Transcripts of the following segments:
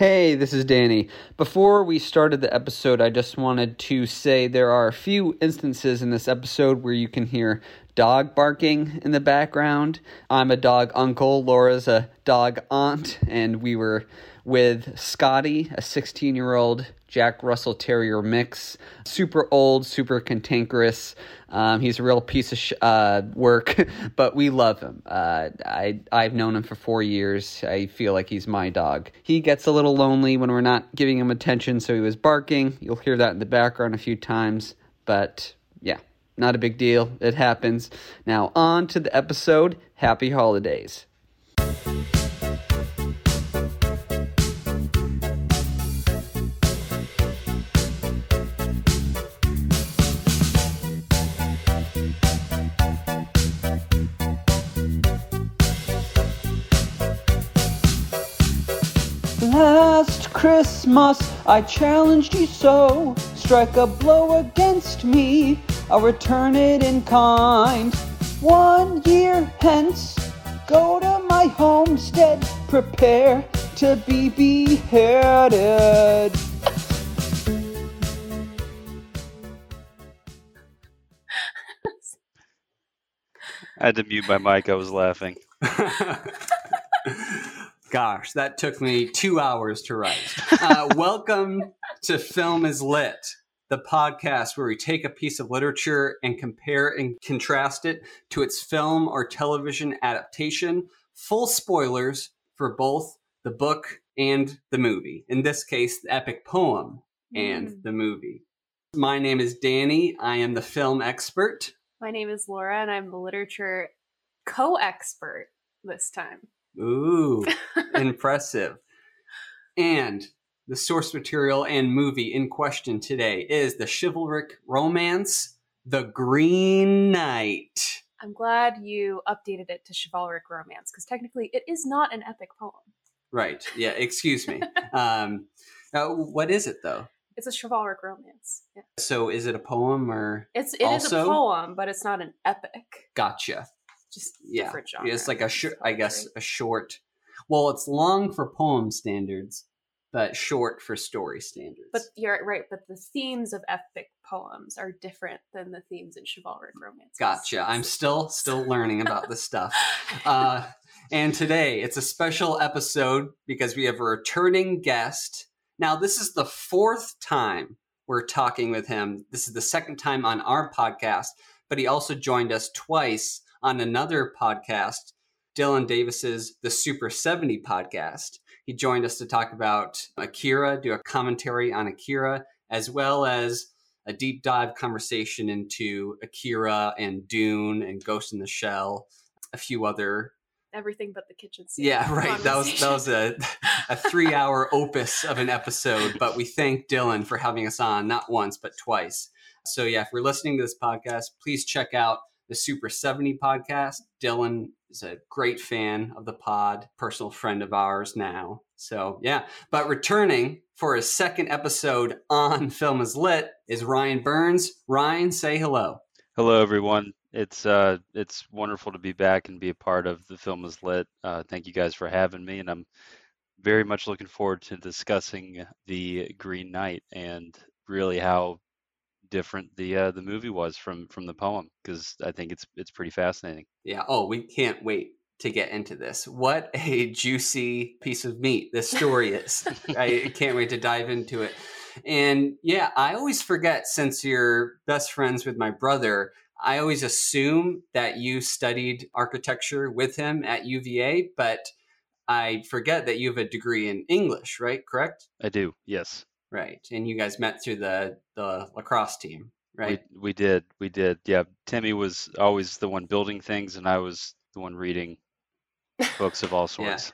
Hey, this is Danny. Before we started the episode, I just wanted to say there are a few instances in this episode where you can hear dog barking in the background. I'm a dog uncle, Laura's a dog aunt, and we were with Scotty, a 16 year old Jack Russell Terrier mix. Super old, super cantankerous. Um, he's a real piece of sh- uh, work, but we love him. Uh, I, I've known him for four years. I feel like he's my dog. He gets a little lonely when we're not giving him attention, so he was barking. You'll hear that in the background a few times, but yeah, not a big deal. It happens. Now, on to the episode. Happy holidays. Last Christmas I challenged you so. Strike a blow against me, I'll return it in kind. One year hence, go to my homestead, prepare to be beheaded. I had to mute my mic. I was laughing. Gosh, that took me two hours to write. Uh, welcome to Film is Lit, the podcast where we take a piece of literature and compare and contrast it to its film or television adaptation. Full spoilers for both the book and the movie. In this case, the epic poem and Mm. the movie. My name is Danny. I am the film expert. My name is Laura, and I'm the literature co expert this time. Ooh, impressive. And the source material and movie in question today is the chivalric romance, The Green Knight. I'm glad you updated it to chivalric romance because technically it is not an epic poem. Right. Yeah, excuse me. um, uh, what is it, though? It's a chivalric romance. Yeah. So is it a poem or. It's it is Also- a poem, but it's not an epic. Gotcha. Just Yeah. different genre. It's like a, sh- I guess, a short. Well, it's long for poem standards, but short for story standards. But you're right. But the themes of epic poems are different than the themes in chivalric romance. Gotcha. I'm still still learning about this stuff. Uh, and today it's a special episode because we have a returning guest. Now, this is the fourth time we're talking with him. This is the second time on our podcast, but he also joined us twice on another podcast, Dylan Davis's The Super 70 podcast. He joined us to talk about Akira, do a commentary on Akira, as well as a deep dive conversation into Akira and Dune and Ghost in the Shell, a few other. everything but the kitchen sink. Yeah, right. That was that was a a three hour opus of an episode. But we thank Dylan for having us on not once but twice. So yeah, if you're listening to this podcast, please check out the Super 70 podcast. Dylan is a great fan of the pod, personal friend of ours now. So yeah, but returning for his second episode on Film is Lit is Ryan Burns. Ryan, say hello. Hello, everyone. It's uh, it's wonderful to be back and be a part of the film is lit. Uh, thank you guys for having me, and I'm very much looking forward to discussing the Green Knight and really how different the uh, the movie was from from the poem because I think it's it's pretty fascinating. Yeah. Oh, we can't wait to get into this. What a juicy piece of meat this story is. I can't wait to dive into it. And yeah, I always forget since you're best friends with my brother, I always assume that you studied architecture with him at UVA, but I forget that you have a degree in English, right? Correct? I do, yes. Right. And you guys met through the the lacrosse team, right? We we did, we did. Yeah, Timmy was always the one building things, and I was the one reading books of all Yeah. sorts.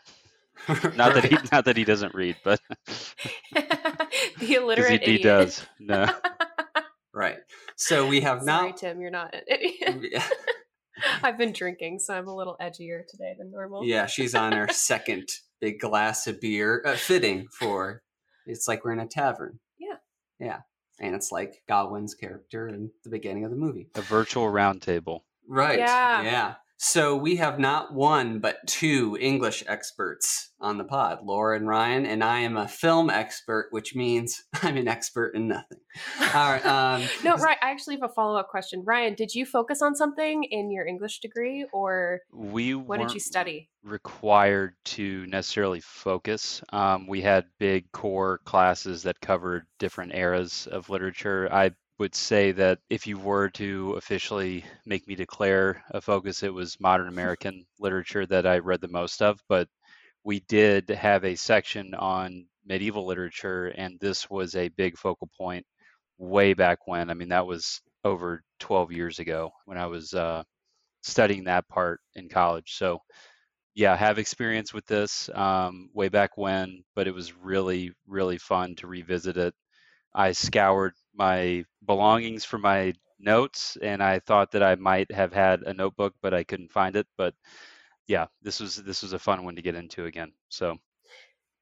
Not that he not that he doesn't read, but the because illiterate he, he does. No. right. So we have Sorry, not Tim, you're not an idiot. I've been drinking, so I'm a little edgier today than normal. Yeah, she's on her second big glass of beer, uh, fitting for. It's like we're in a tavern. Yeah. Yeah, and it's like Gawain's character in the beginning of the movie. A virtual round table. Right. Yeah. Yeah. So we have not one but two English experts on the pod, Laura and Ryan, and I am a film expert, which means I'm an expert in nothing. All right. Um, no, right. I actually have a follow up question. Ryan, did you focus on something in your English degree, or we what did you study? required to necessarily focus. Um, we had big core classes that covered different eras of literature. I would say that if you were to officially make me declare a focus, it was modern American literature that I read the most of. But we did have a section on medieval literature, and this was a big focal point way back when. I mean, that was over 12 years ago when I was uh, studying that part in college. So, yeah, I have experience with this um, way back when, but it was really, really fun to revisit it. I scoured my belongings for my notes, and I thought that I might have had a notebook, but I couldn't find it. But yeah, this was this was a fun one to get into again. So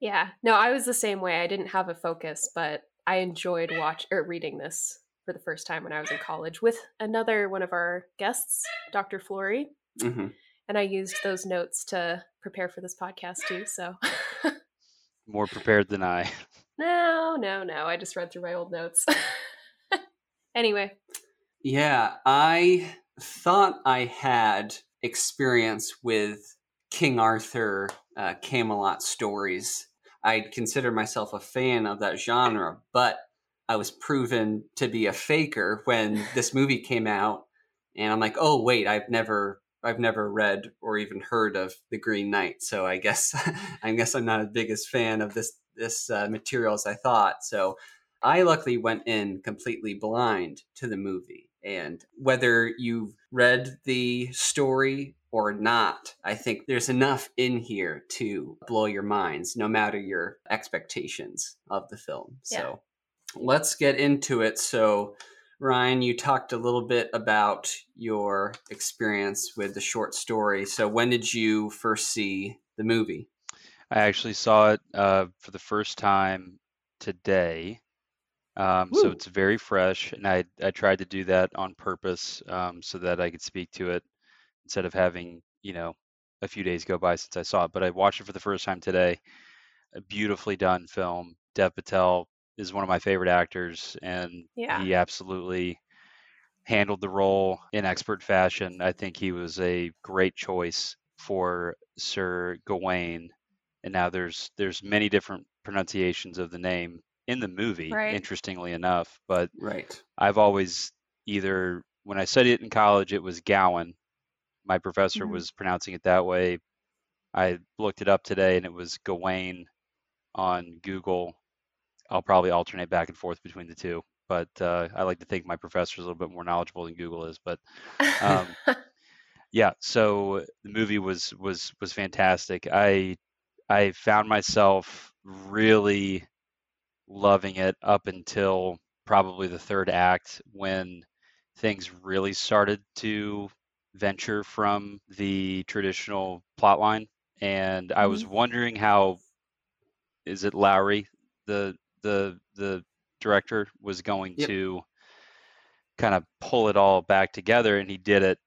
Yeah. No, I was the same way. I didn't have a focus, but I enjoyed watch or reading this for the first time when I was in college with another one of our guests, Dr. Flory. mhm. And I used those notes to prepare for this podcast too. So more prepared than I. no, no, no. I just read through my old notes. anyway, Yeah, I thought I had experience with King Arthur uh, Camelot stories. I consider myself a fan of that genre, but I was proven to be a faker when this movie came out, and I'm like, oh wait, I've never, I've never read or even heard of The Green Knight, so I guess, I guess I'm not as big fan of this this uh, material as I thought. So I luckily went in completely blind to the movie. And whether you've read the story or not, I think there's enough in here to blow your minds, no matter your expectations of the film. Yeah. So let's get into it. So, Ryan, you talked a little bit about your experience with the short story. So, when did you first see the movie? I actually saw it uh, for the first time today. Um, so it's very fresh, and I, I tried to do that on purpose um, so that I could speak to it instead of having, you know, a few days go by since I saw it. But I watched it for the first time today. A beautifully done film. Dev Patel is one of my favorite actors, and Yeah. he absolutely handled the role in expert fashion. I think he was a great choice for Sir Gawain. And now there's there's many different pronunciations of the name in the movie, Right. interestingly enough. But Right. I've always either when I studied it in college, it was Gowan. My professor Mhm. was pronouncing it that way. I looked it up today, and it was Gawain on Google. I'll probably alternate back and forth between the two, but uh, I like to think my professor is a little bit more knowledgeable than Google is. But um, yeah, so the movie was was was fantastic. I I found myself really loving it up until probably the third act when things really started to venture from the traditional plot line and I mm-hmm. was wondering how is it Lowery the the the director was going Yep. to kind of pull it all back together and he did it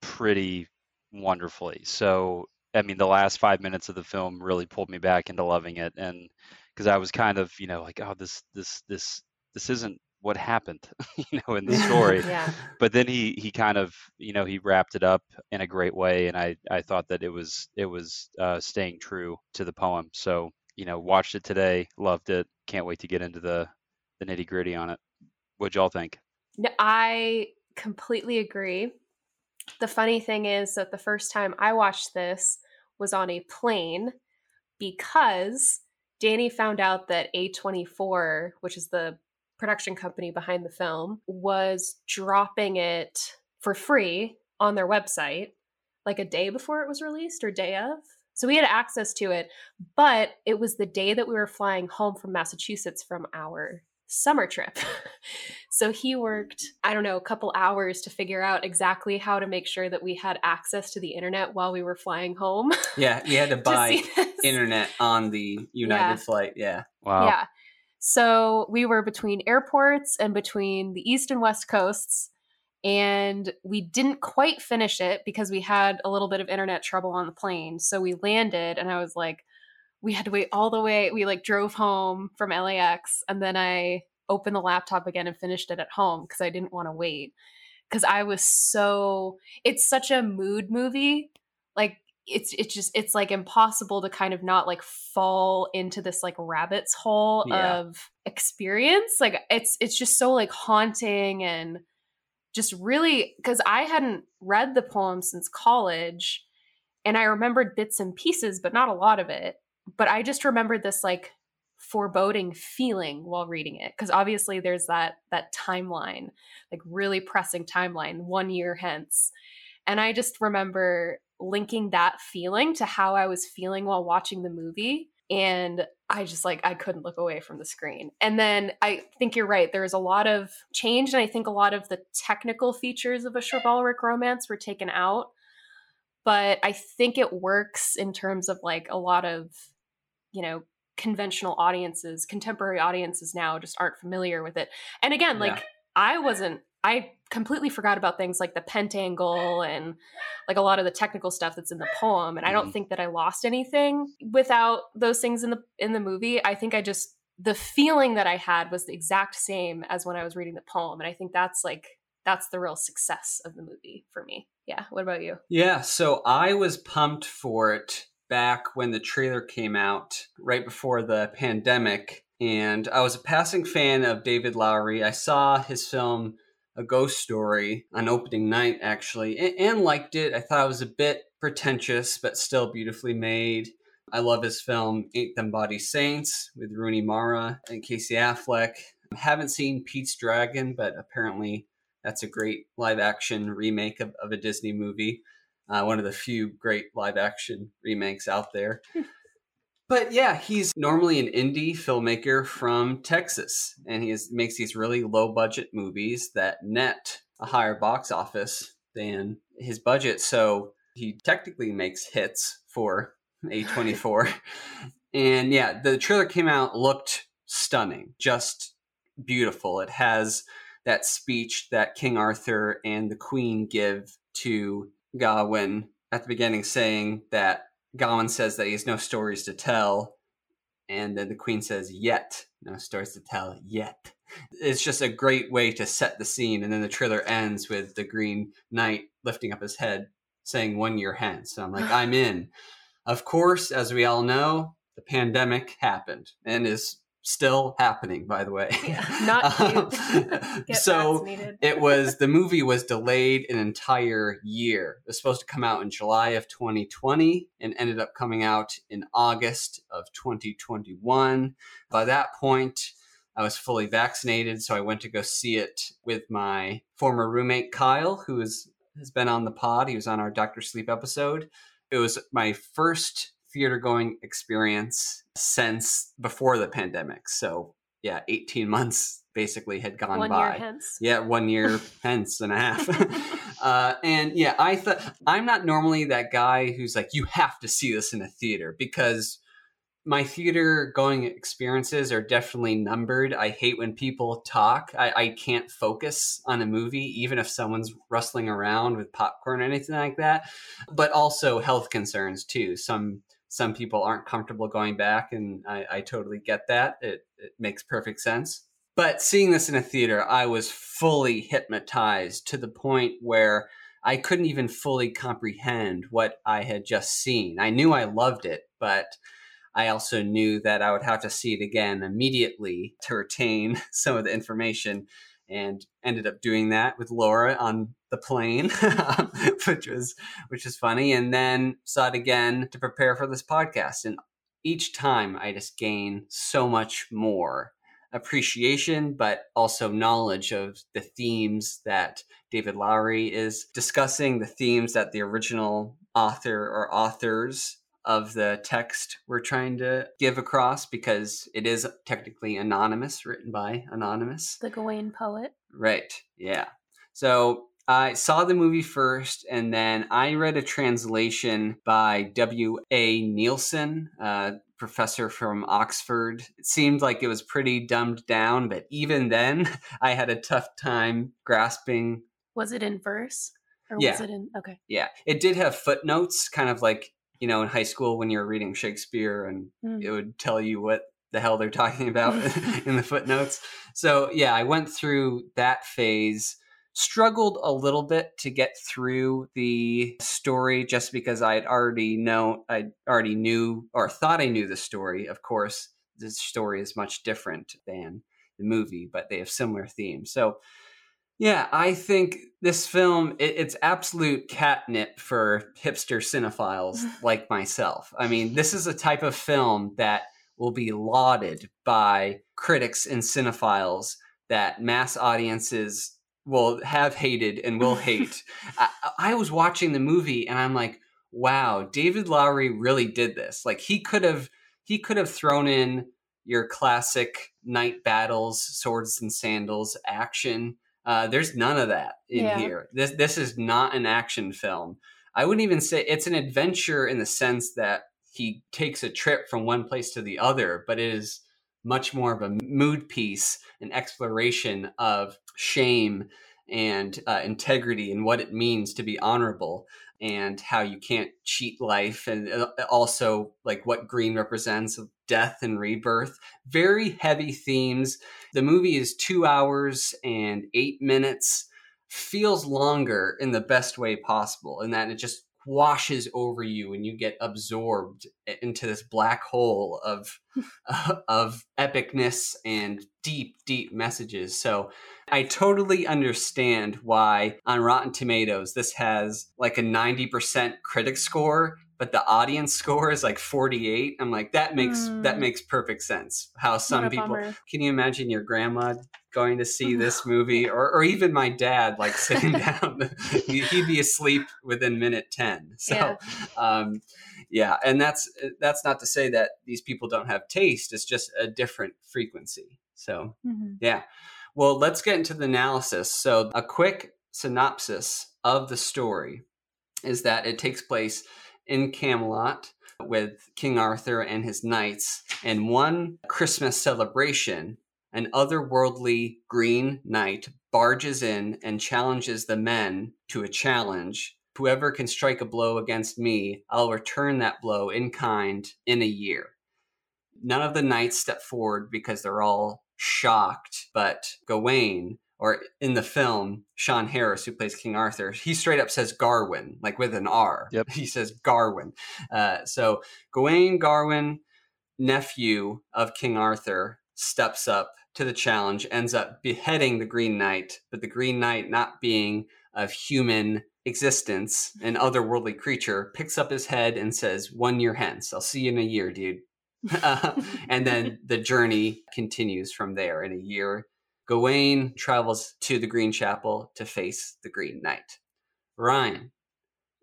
pretty wonderfully. So, I mean, the last five minutes of the film really pulled me back into loving it, and because I was kind of, you know, like, oh, this, this, this, this isn't what happened, you know, in the story. Yeah. But then he, he kind of, you know, he wrapped it up in a great way, and I, I thought that it was, it was uh, staying true to the poem. So, you know, watched it today, loved it, can't wait to get into the, the nitty gritty on it. What'd y'all think? No, I completely agree. The funny thing is that the first time I watched this was on a plane because Danny found out that A24, which is the production company behind the film, was dropping it for free on their website like a day before it was released or day of. So we had access to it, but it was the day that we were flying home from Massachusetts from our summer trip. so he worked, I don't know, a couple hours to figure out exactly how to make sure that we had access to the internet while we were flying home. Yeah, you had to to buy see this. internet on the United Yeah. flight. Yeah. Wow. Yeah. So we were between airports and between the east and west coasts. and we didn't quite finish it because we had a little bit of internet trouble on the plane. So we landed, and I was like, we had to wait all the way. We like drove home from LAX, and then I opened the laptop again and finished it at home because I didn't want to wait. Because I was so, it's such a mood movie. Like, it's it's just it's like impossible to kind of not like fall into this like rabbit's hole Yeah. of experience like it's it's just so like haunting and just really because I hadn't read the poem since college and I remembered bits and pieces, but not a lot of it. But I just remembered this like foreboding feeling while reading it because obviously there's that that timeline like really pressing timeline one year hence. And i just remember linking that feeling to how i was feeling while watching the movie and i just like i couldn't look away from the screen. And then i think you're right there's a lot of change and i think a lot of the technical features of a chivalric romance were taken out. But i think it works in terms of like a lot of you know conventional audiences contemporary audiences now just aren't familiar with it and again like Yeah. i wasn't i completely forgot about things like the pentangle and like a lot of the technical stuff that's in the poem and i don't Mhm. think that i lost anything without those things in the in the movie i think i just the feeling that i had was the exact same as when i was reading the poem and i think that's like that's the real success of the movie for me yeah what about you Yeah, so I was pumped for it back when the trailer came out, right before the pandemic. And I was a passing fan of David Lowery. I saw his film, A Ghost Story, on opening night, actually, and, and liked it. I thought it was a bit pretentious, but still beautifully made. I love his film, Ain't Them Body Saints, with Rooney Mara and Casey Affleck. I haven't seen Pete's Dragon, but apparently that's a great live action remake of, of a Disney movie. Uh, one of the few great live action remakes out there. but yeah, he's normally an indie filmmaker from Texas, and he is, makes these really low budget movies that net a higher box office than his budget. So he technically makes hits for A24. and yeah, the trailer came out, looked stunning, just beautiful. It has that speech that King Arthur and the Queen give to Gawain at the beginning, saying that Gawain says that he has no stories to tell, and then the Queen says, "Yet no stories to tell yet." It's just a great way to set the scene, and then the trailer ends with the Green Knight lifting up his head, saying "One year hence." So I'm like, I'm in. Of course, as we all know, the pandemic happened and is still happening. By the way, Yeah, not. Um, so it was the movie was delayed an entire year. It was supposed to come out in July of 2020 and ended up coming out in August of 2021. By that point, I was fully vaccinated, so I went to go see it with my former roommate Kyle, who is, has been on the pod. He was on our Doctor Sleep episode. It was my first theater going experience since before the pandemic. So, yeah, 18 months basically had gone one by. year hence Yeah, one year hence and a half. uh, and yeah, I thought I'm not normally that guy who's like, you have to see this in a theater because my theater going experiences are definitely numbered. I hate when people talk. I, I can't focus on a movie, even if someone's rustling around with popcorn or anything like that. But also health concerns too. Some some people aren't comfortable going back, and I, I totally get that. It, it makes perfect sense. But seeing this in a theater, I was fully hypnotized to the point where I couldn't even fully comprehend what I had just seen. I knew I loved it, but I also knew that I would have to see it again immediately to retain some of the information and ended up doing that with Laura on the plane, which was which was funny. And then saw it again to prepare for this podcast. And each time I just gain so much more appreciation, but also knowledge of the themes that David Lowery is discussing, the themes that the original author or authors of the text we're trying to give across because it is technically anonymous, written by anonymous. the gawain poet Right. Yeah. So I saw the movie first, and then I read a translation by W.A. Neilson, a professor from Oxford. It seemed like it was pretty dumbed down, but even then, I had a tough time grasping Was it in verse? Or Yeah. was it in okay. Yeah, it did have footnotes, kind of like you know in high school when you're reading Shakespeare, and Mm. it would tell you what the hell they're talking about in the footnotes. So yeah, I went through that phase. Struggled a little bit to get through the story just because I had already know I already knew or thought I knew the story. Of course, the story is much different than the movie, but they have similar themes. So yeah, I think this film it, it's absolute catnip for hipster cinephiles like myself. I mean, this is a type of film that will be lauded by critics and cinephiles that mass audiences will have hated and will hate. I, I was watching the movie and I'm like, wow, David Lowery really did this. Like he could have he could have thrown in your classic knight battles, swords and sandals action. Uh, there's none of that in Yeah. here. This this is not an action film. I wouldn't even say it's an adventure in the sense that he takes a trip from one place to the other, but it is much more of a mood piece, an exploration of shame and uh, integrity and what it means to be honorable and how you can't cheat life and uh, also like what green represents of death and rebirth. Very heavy themes. The movie is two hours and eight minutes. Feels longer in the best way possible in that it just washes over you and you get absorbed into this black hole of of epicness and deep deep messages. So i totally understand why on rotten tomatoes this has like a 90% critic score but the audience score is like 48 i'm like that makes that Hmm. makes perfect sense how some people bummer. can you imagine your grandma going to see this movie or, or even my dad like sitting down he'd be asleep within minute 10 so Yeah. um yeah and that's that's not to say that these people don't have taste it's just a different frequency so Mhm. yeah well let's get into the analysis so a quick synopsis of the story is that it takes place in camelot with king arthur and his knights and one christmas celebration an otherworldly green knight barges in and challenges the men to a challenge. Whoever can strike a blow against me, I'll return that blow in kind in a year. None of the knights step forward because they're all shocked, but Gawain, or in the film, Sean Harris, who plays King Arthur, he straight up says Garwin, like with an R. Yep. He says Garwin. Uh, so Gawain, Garwin, nephew of King Arthur, steps up to the challenge, ends up beheading the Green Knight, but the Green Knight, not being of human existence, an otherworldly creature, picks up his head and says, One year hence. I'll see you in a year, dude. Uh, and then the journey continues from there. In a year, Gawain travels to the Green Chapel to face the Green Knight. Ryan,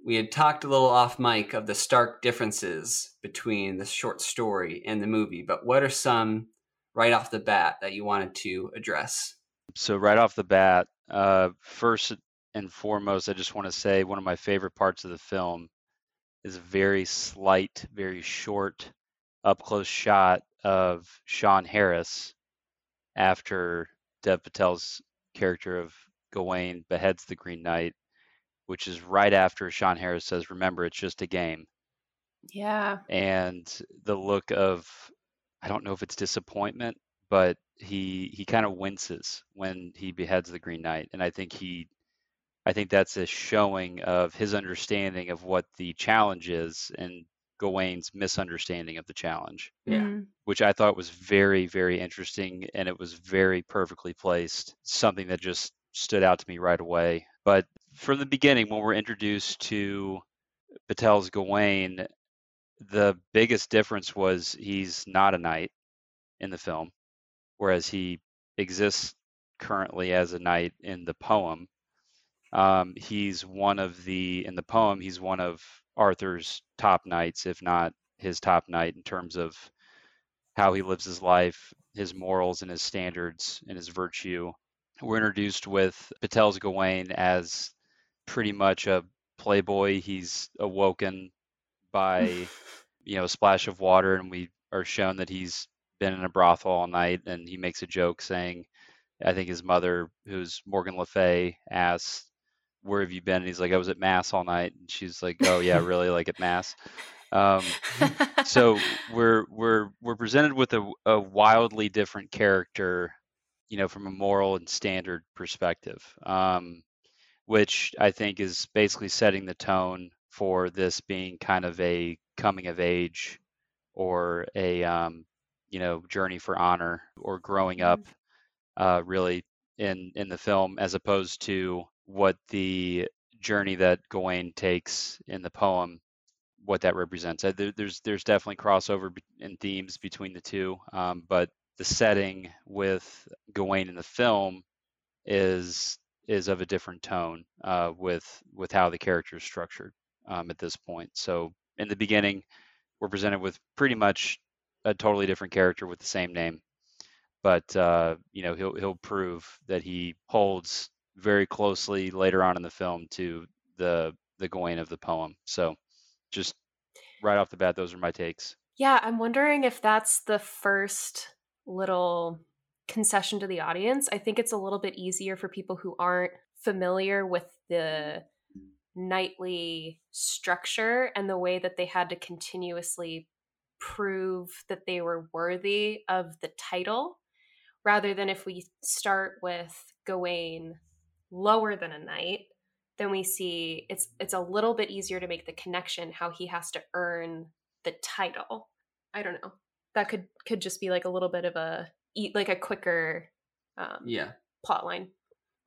we had talked a little off mic of the stark differences between the short story and the movie, but what are some right off the bat that you wanted to address? So right off the bat, uh, first and foremost, I just want to say one of my favorite parts of the film is a very slight, very short, up close shot of Sean Harris after Dev Patel's character of Gawain beheads the Green Knight, which is right after Sean Harris says, "Remember, it's just a game." Yeah. and the look of I don't know if it's disappointment, but he he kind of winces when he beheads the Green Knight, and I think he I think that's a showing of his understanding of what the challenge is and Gawain's misunderstanding of the challenge, Yeah. Mhm. which I thought was very very interesting and it was very perfectly placed, something that just stood out to me right away. But from the beginning when we're introduced to Patel's Gawain, the biggest difference was he's not a knight in the film, whereas he exists currently as a knight in the poem. Um, he's one of the in the poem. He's one of Arthur's top knights, if not his top knight, in terms of how he lives his life, his morals, and his standards, and his virtue. We're introduced with Patel's Gawain as pretty much a playboy. He's awoken by you know a splash of water and we are shown that he's been in a brothel all night and he makes a joke saying i think his mother who's morgan le fay asks where have you been? And he's like, I was at mass all night. And she's like, Oh yeah, really? like at mass? Um, so we're we're we're presented with a, a wildly different character, you know, from a moral and standard perspective, um, which I think is basically setting the tone for this being kind of a coming of age or a um, you know journey for honor or growing up mm-hmm. uh, really in in the film as opposed to what the journey that Gawain takes in the poem what that represents. There, there's there's definitely crossover in themes between the two, um, but the setting with Gawain in the film is is of a different tone uh, with with how the character is structured um, at this point. So in the beginning, we're presented with pretty much a totally different character with the same name, but uh, you know he'll he'll prove that he holds very closely later on in the film to the the Gawain of the poem. So just right off the bat, those are my takes. Yeah, I'm wondering if that's the first little concession to the audience. I think it's a little bit easier for people who aren't familiar with the knightly structure and the way that they had to continuously prove that they were worthy of the title rather than if we start with Gawain lower than a knight then we see it's it's a little bit easier to make the connection how he has to earn the title. I don't know. That could could just be like a little bit of a like a quicker um yeah plot line.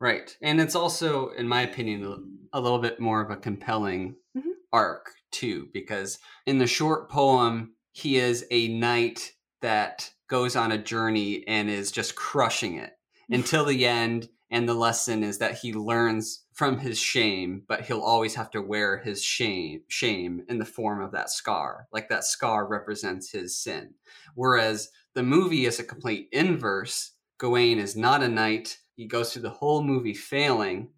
Right. And it's also in my opinion a little bit more of a compelling mm-hmm. arc too because in the short poem he is a knight that goes on a journey and is just crushing it until the end and the lesson is that he learns from his shame, but he'll always have to wear his shame shame in the form of that scar. Like that scar represents his sin. Whereas the movie is a complete inverse. Gawain is not a knight. He goes through the whole movie failing,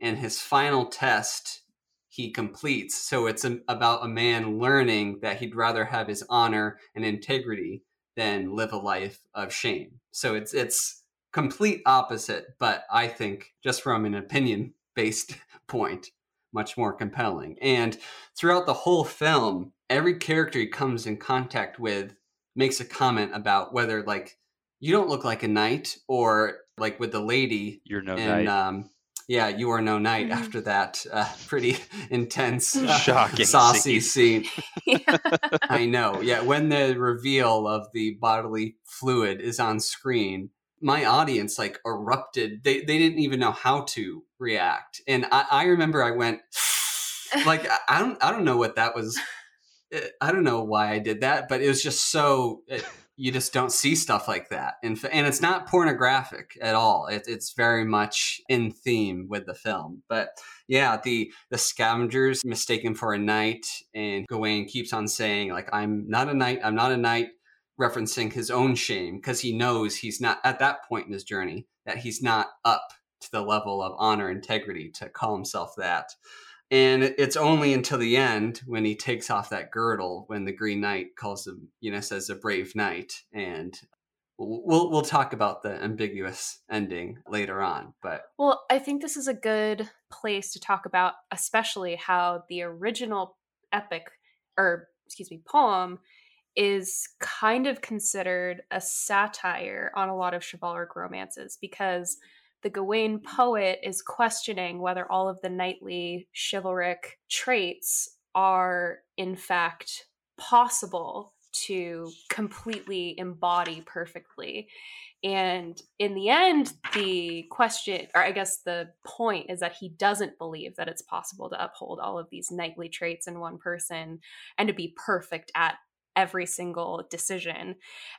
and his final test he completes. So it's a, about a man learning that he'd rather have his honor and integrity than live a life of shame. So it's it's complete opposite, but I think just from an opinion based point, much more compelling. And throughout the whole film, every character he comes in contact with makes a comment about whether like you don't look like a knight or like with the lady you're no and, knight um, yeah you are no knight mm-hmm. after that uh, pretty intense uh, shocking saucy scene, scene. i know yeah when the reveal of the bodily fluid is on screen my audience like erupted. They they didn't even know how to react, and I, I remember I went like I don't I don't know what that was. Eh, I don't know why I did that, but it was just so. It, eh, you just don't see stuff like that, and and it's not pornographic at all. It, it's very much in theme with the film. But yeah, the the scavengers mistaken for a knight, and Gawain keeps on saying like, "I'm not a knight. I'm not a knight." Referencing his own shame because he knows he's not at that point in his journey that he's not up to the level of honor integrity to call himself that. And it's only until the end when he takes off that girdle when the green knight calls him you know says a brave knight and we'll we'll talk about the ambiguous ending later on but well i think this is a good place to talk about especially how the original epic or excuse me poem is kind of considered a satire on a lot of chivalric romances because the Gawain poet is questioning whether all of the knightly chivalric traits are in fact possible to completely embody perfectly. And in the end, the question, or I guess the point, is that he doesn't believe that it's possible to uphold all of these knightly traits in one person and to be perfect at every single decision.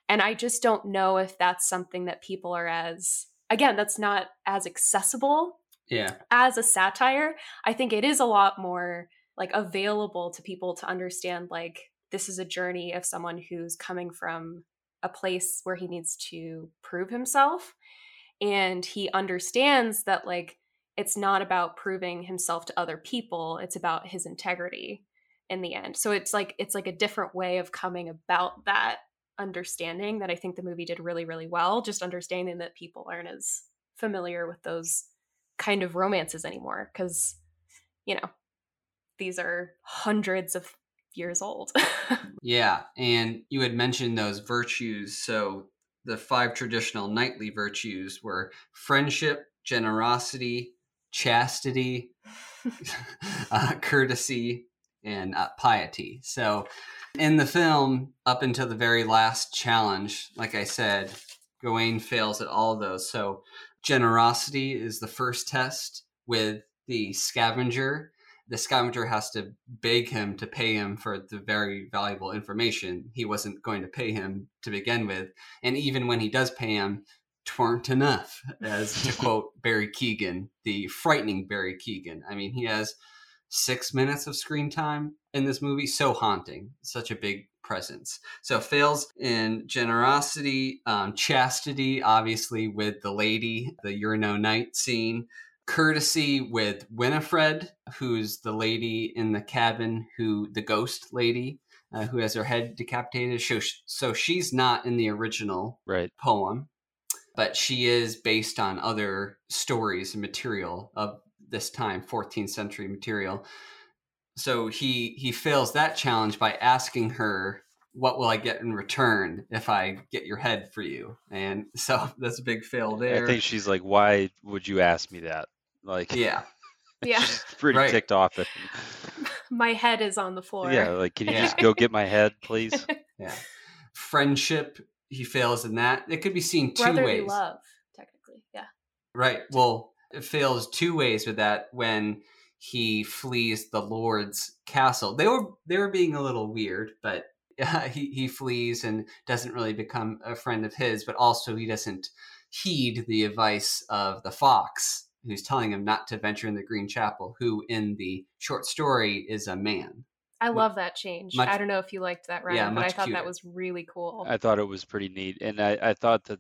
And I just don't know if that's something that people are as, again, that's not as accessible yeah. as a satire. I think it is a lot more like available to people to understand like this is a journey of someone who's coming from a place where he needs to prove himself and he understands that like it's not about proving himself to other people it's about his integrity in the end. So it's like it's like a different way of coming about that understanding that I think the movie did really really well, just understanding that people aren't as familiar with those kind of romances anymore cuz you know, these are hundreds of years old. yeah, and you had mentioned those virtues. So the five traditional knightly virtues were friendship, generosity, chastity, uh, courtesy, and uh, piety. So in the film, up until the very last challenge, like I said, Gawain fails at all of those. So generosity is the first test with the scavenger the scavenger has to beg him to pay him for the very valuable information he wasn't going to pay him to begin with. And even when he does pay him, tweren't enough, as to quote Barry Keoghan, the frightening Barry Keoghan. I mean, he has six minutes of screen time in this movie. So haunting, such a big presence. So fails in generosity, um, chastity, obviously with the lady, the You're No Knight scene, courtesy with Winifred, who's the lady in the cabin, who the ghost lady, uh, who has her head decapitated. So, so she's not in the original right. poem, but she is based on other stories and material of this time, 14th century material. So he he fails that challenge by asking her what will I get in return if I get your head for you? And so that's a big fail there. I think she's like, why would you ask me that? Like, yeah, yeah, she's pretty Right. ticked off at my head is on the floor. Yeah, like, can you Yeah. just go get my head, please? yeah. Friendship, he fails in that. It could be seen two brotherly ways. love, technically. Yeah. Right. Well, it fails two ways with that when he flees the Lord's castle. They were they were being a little weird, but uh, he he flees and doesn't really become a friend of his. But also he doesn't heed the advice of the fox, who's telling him not to venture in the Green Chapel. Who in the short story is a man. I Mu- love that change. much- I don't know if you liked that, Ryan, Yeah, but I thought cuter. that was really cool. I thought it was pretty neat, and I, I thought that.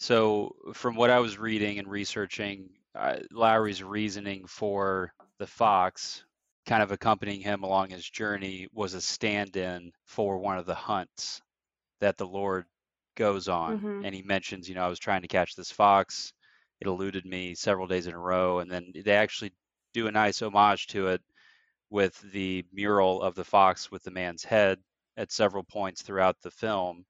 So, from what I was reading and researching, uh, Lowery's reasoning for the fox, kind of accompanying him along his journey, was a stand-in for one of the hunts that the Lord goes on, Mhm. and he mentions, you know, I was trying to catch this fox, it eluded me several days in a row, and then they actually do a nice homage to it with the mural of the fox with the man's head at several points throughout the film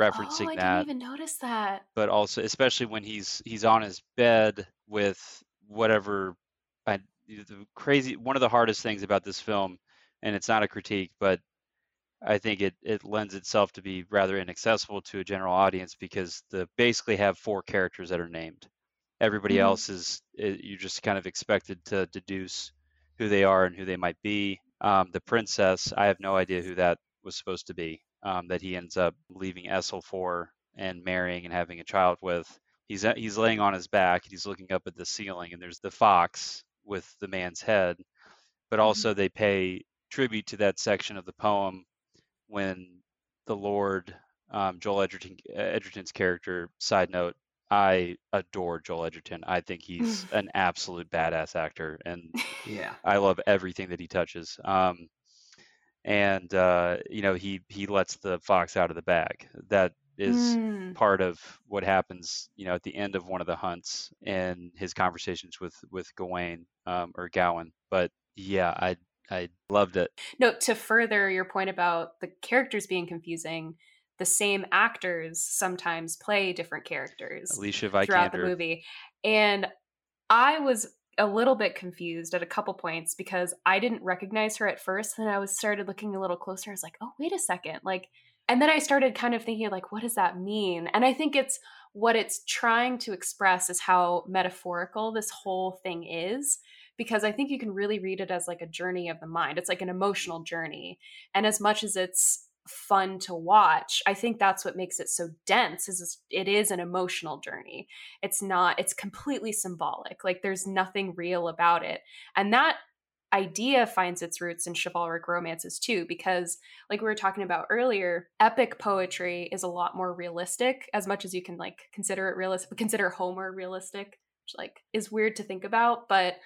referencing oh, I that didn't even notice that. but also especially when he's he's on his bed with whatever I, the crazy one of the hardest things about this film and it's not a critique but I think it, it lends itself to be rather inaccessible to a general audience because the basically have four characters that are named. Everybody Mhm. else is i you're just kind of expected to deduce who they are and who they might be. Um, the princess, I have no idea who that was supposed to be. Um, that he ends up leaving Essel for and marrying and having a child with. He's uh, he's laying on his back. He's looking up at the ceiling, and there's the fox with the man's head. But also, they pay tribute to that section of the poem when the Lord, um, Joel Edgerton, Edgerton's character. Side note: I adore Joel Edgerton. I think he's an absolute badass actor, and Yeah. I love everything that he touches. Um, and uh, you know, he he lets the fox out of the bag. That is Mm. part of what happens, you know, at the end of one of the hunts and his conversations with with Gawain um, or Gowan. But yeah, I I loved it. No, to further your point about the characters being confusing, the same actors sometimes play different characters Alicia throughout the movie. And I was a little bit confused at a couple points because I didn't recognize her at first. Then I was started looking a little closer. I was like, oh, wait a second. Like, and then I started kind of thinking, like, what does that mean? And I think it's what it's trying to express is how metaphorical this whole thing is. Because I think you can really read it as like a journey of the mind. It's like an emotional journey. And as much as it's fun to watch, I think that's what makes it so dense is it is an emotional journey. It's not it's completely symbolic like there's nothing real about it. And that idea finds its roots in chivalric romances too because like we were talking about earlier epic poetry is a lot more realistic as much as you can like consider it realistic consider homer realistic which like is weird to think about but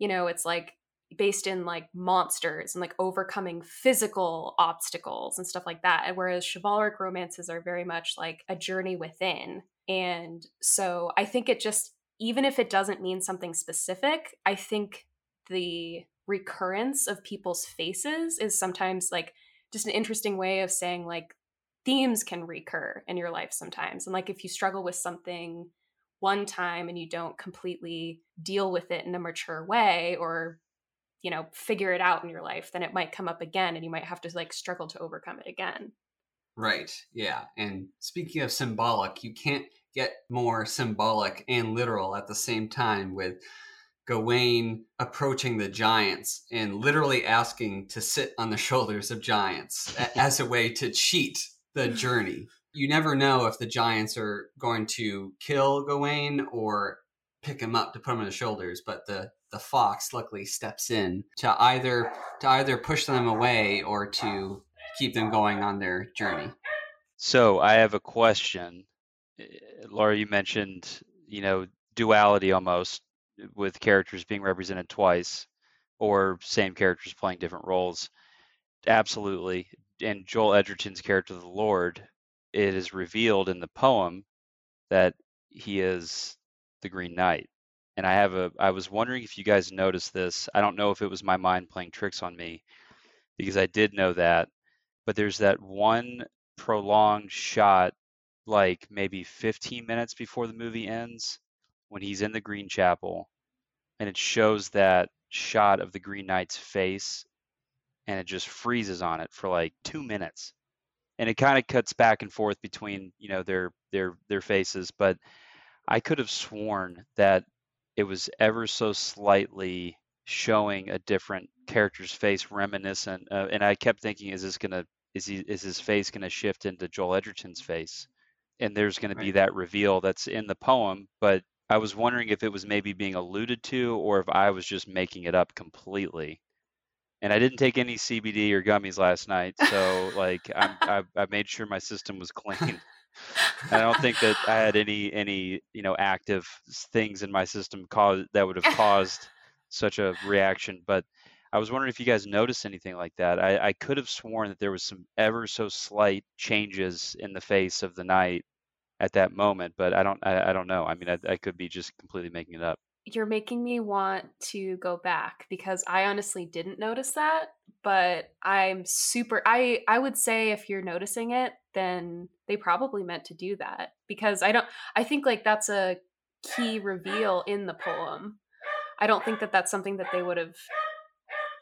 you know it's like based in like monsters and like overcoming physical obstacles and stuff like that whereas chivalric romances are very much like a journey within and so I think it just, even if it doesn't mean something specific, I think the recurrence of people's faces is sometimes like just an interesting way of saying like themes can recur in your life sometimes. And like if you struggle with something one time and you don't completely deal with it in a mature way or you know figure it out in your life then it might come up again and you might have to like struggle to overcome it again right yeah and speaking of symbolic you can't get more symbolic and literal at the same time with Gawain approaching the giants and literally asking to sit on the shoulders of giants as a way to cheat the journey. You never know if the giants are going to kill Gawain or pick him up to put him on the shoulders, but the the fox luckily steps in to either to either push them away or to keep them going on their journey. So I have a question. Eh, Laura, you mentioned you know duality almost with characters being represented twice or same characters playing different roles. Absolutely. And Joel Edgerton's character, the Lord, it is revealed in the poem that he is the Green Knight. And I have a I was wondering if you guys noticed this. I don't know if it was my mind playing tricks on me because I did know that. But there's that one prolonged shot like maybe 15 minutes before the movie ends when he's in the Green Chapel and it shows that shot of the Green Knight's face and it just freezes on it for like two minutes. And it kind of cuts back and forth between, you know, their their their faces, but I could have sworn that it was ever so slightly showing a different character's face reminiscent uh, and I kept thinking is this going to is he is his face going to shift into Joel Edgerton's face? And there's right. to be that reveal that's in the poem, but I was wondering if it was maybe being alluded to or if I was just making it up completely. And I didn't take any CBD or gummies last night, so like I'm, I, I made sure my system was clean. I don't think that I had any any you know active things in my system cause that would have caused such a reaction. But I was wondering if you guys noticed anything like that. I, I could have sworn that there was some ever so slight changes in the face of the knight at that moment, but I don't I, I don't know. I mean, I, I could be just completely making it up. You're making me want to go back because I honestly didn't notice that, but I'm super I I would say if you're noticing it, then they probably meant to do that because I don't I think like that's a key reveal in the poem. I don't think that that's something that they would have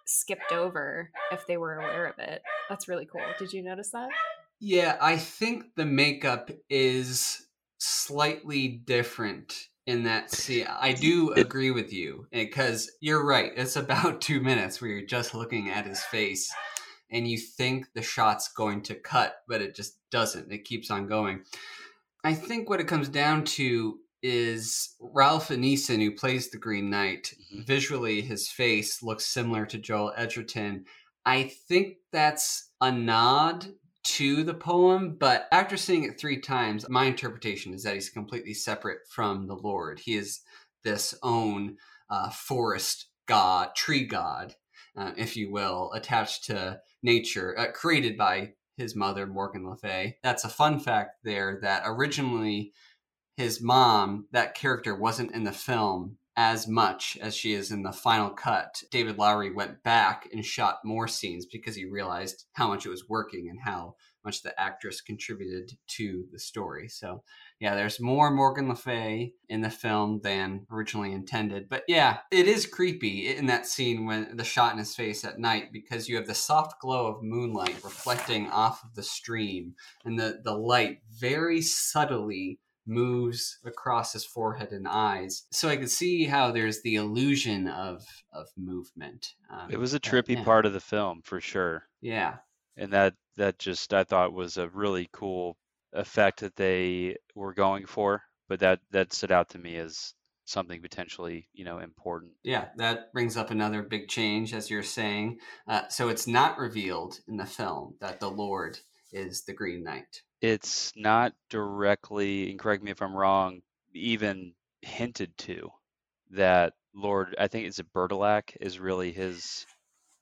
skipped over if they were aware of it. That's really cool. Did you notice that? Yeah, I think the makeup is slightly different in that scene. I do agree with you eh, because you're right. It's about two minutes where you're just looking at his face and you think the shot's going to cut, but it just doesn't. It keeps on going. I think what it comes down to is Ralph Ineson, who plays the Green Knight. Mm-hmm. Visually, his face looks similar to Joel Edgerton. I think that's a nod to the poem, but after seeing it three times, my interpretation is that he's completely separate from the Lord. He is this own uh, forest god, tree god, uh, if you will, attached to nature, uh, created by his mother, Morgan Le Fay. That's a fun fact there that originally his mom, that character wasn't in the film as much as she is in the final cut. David Lowery went back and shot more scenes because he realized how much it was working and how much the actress contributed to the story. So, yeah, there's more Morgan Le Fay in the film than originally intended. But yeah, it is creepy in that scene when the shot in his face at night because you have the soft glow of moonlight reflecting off of the stream and the, the light very subtly moves across his forehead and eyes. So I could see how there's the illusion of of movement. Um, it was a trippy yeah. part of the film for sure. Yeah. And that that just I thought was a really cool effect that they were going for, but that that stood out to me as something potentially you know important. Yeah that brings up another big change as you're saying. Uh, so it's not revealed in the film that the lord is the green knight. It's not directly, and correct me if I'm wrong, even hinted to that Lord, I think it's a Bertilac is really his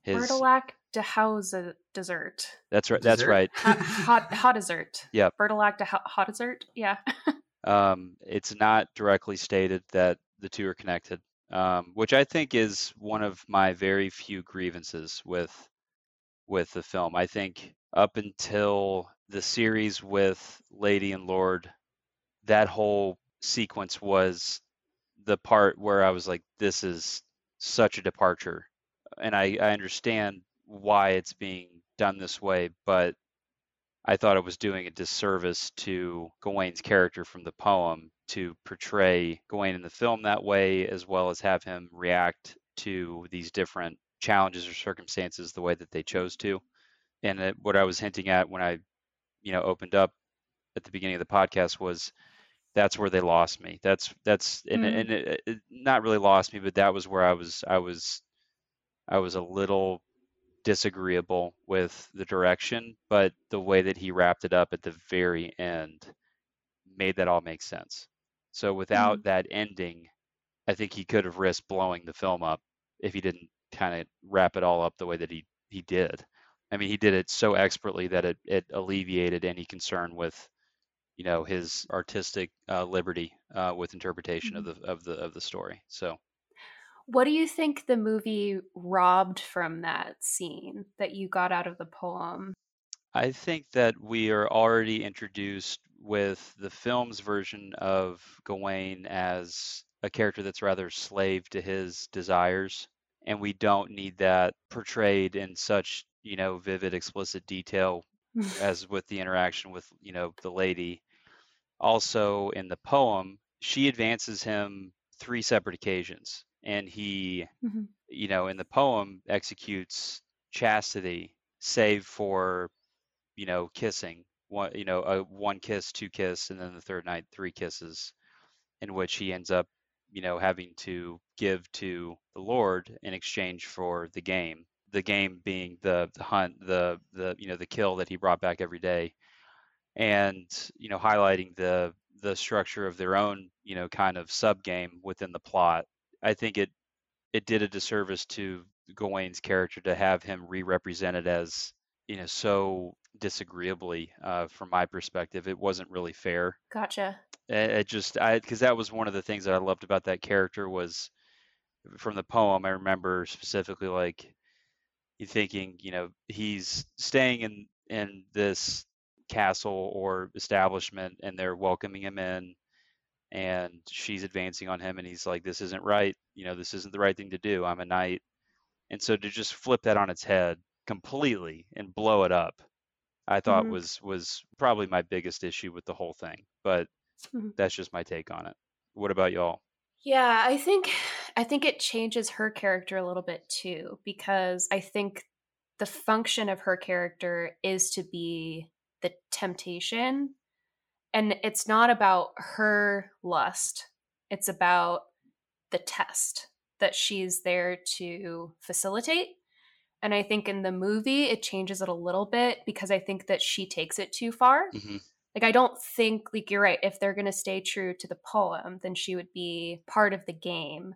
his Bertilac de Hause dessert. That's right. That's right. hot, hot, hot dessert. Yeah. Bertilac de hot dessert. Yeah. um, it's not directly stated that the two are connected, um, which I think is one of my very few grievances with with the film. I think up until the series with Lady and Lord, that whole sequence was the part where I was like, this is such a departure. And I, I understand why it's being done this way, but I thought it was doing a disservice to Gawain's character from the poem to portray Gawain in the film that way, as well as have him react to these different challenges or circumstances the way that they chose to. And it, what I was hinting at when I, you know, opened up at the beginning of the podcast was that's where they lost me. That's that's and, mm. and it, it not really lost me, but that was where I was I was I was a little disagreeable with the direction, but the way that he wrapped it up at the very end made that all make sense. So without mm. that ending, I think he could have risked blowing the film up if he didn't kind of wrap it all up the way that he he did. I mean, he did it so expertly that it it alleviated any concern with you know his artistic uh, liberty uh, with interpretation mm-hmm. of the of the of the story. So, what do you think the movie robbed from that scene that you got out of the poem? I think that we are already introduced with the film's version of Gawain as a character that's rather slave to his desires and we don't need that portrayed in such you know vivid explicit detail as with the interaction with you know the lady also in the poem, she advances him three separate occasions. And he, mm-hmm. you know, in the poem executes chastity, save for, you know, kissing. One, you know, a one kiss, two kiss, and then the third night, three kisses, in which he ends up, you know, having to give to the Lord in exchange for the game. The game being the, the hunt, the the you know the kill that he brought back every day and you know highlighting the the structure of their own you know kind of sub game within the plot i think it it did a disservice to gawain's character to have him re-represented as you know so disagreeably uh, from my perspective it wasn't really fair. Gotcha. It, it just i because that was one of the things that i loved about that character was from the poem i remember specifically like you thinking you know he's staying in in this castle or establishment and they're welcoming him in and she's advancing on him and he's like this isn't right. You know this isn't the right thing to do. I'm a knight. And so to just flip that on its head completely and blow it up i thought mm-hmm. was was probably my biggest issue with the whole thing but mm-hmm. that's just my take on it. What about y'all? Yeah i think i think it changes her character a little bit too because i think the function of her character is to be the temptation and it's not about her lust it's about the test that she's there to facilitate. And i think in the movie it changes it a little bit because i think that she takes it too far. Mm-hmm. like i don't think like you're right if they're going to stay true to the poem then she would be part of the game.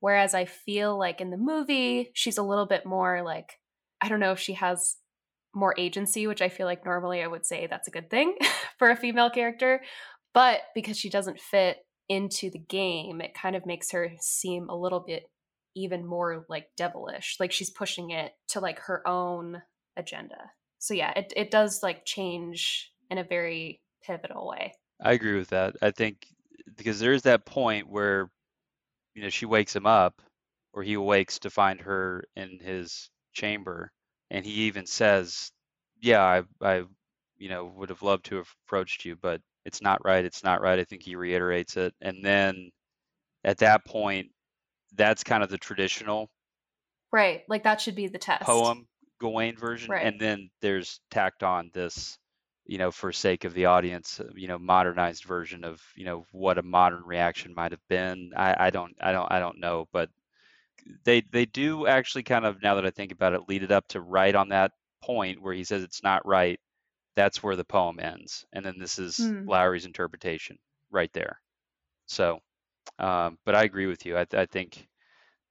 Whereas i feel like in the movie she's a little bit more like i don't know if she has more agency, which I feel like normally I would say that's a good thing for a female character. But because she doesn't fit into the game, it kind of makes her seem a little bit even more like devilish. Like she's pushing it to like her own agenda. So yeah, it, it does like change in a very pivotal way. I agree with that. I think because there is that point where, you know, she wakes him up or he awakes to find her in his chamber and he even says, "Yeah, I, I, you know, would have loved to have approached you, but it's not right. It's not right." I think he reiterates it, and then at that point, that's kind of the traditional, right? Like that should be the test poem Gawain version, right. and then there's tacked on this, you know, for sake of the audience, uh, you know, modernized version of you know what a modern reaction might have been. I, I don't, I don't, I don't know, but they they do actually kind of now that I think about it lead it up to right on that point where he says it's not right. That's where the poem ends, and then this is mm. Lowery's interpretation right there. So, um, but I agree with you. I, I think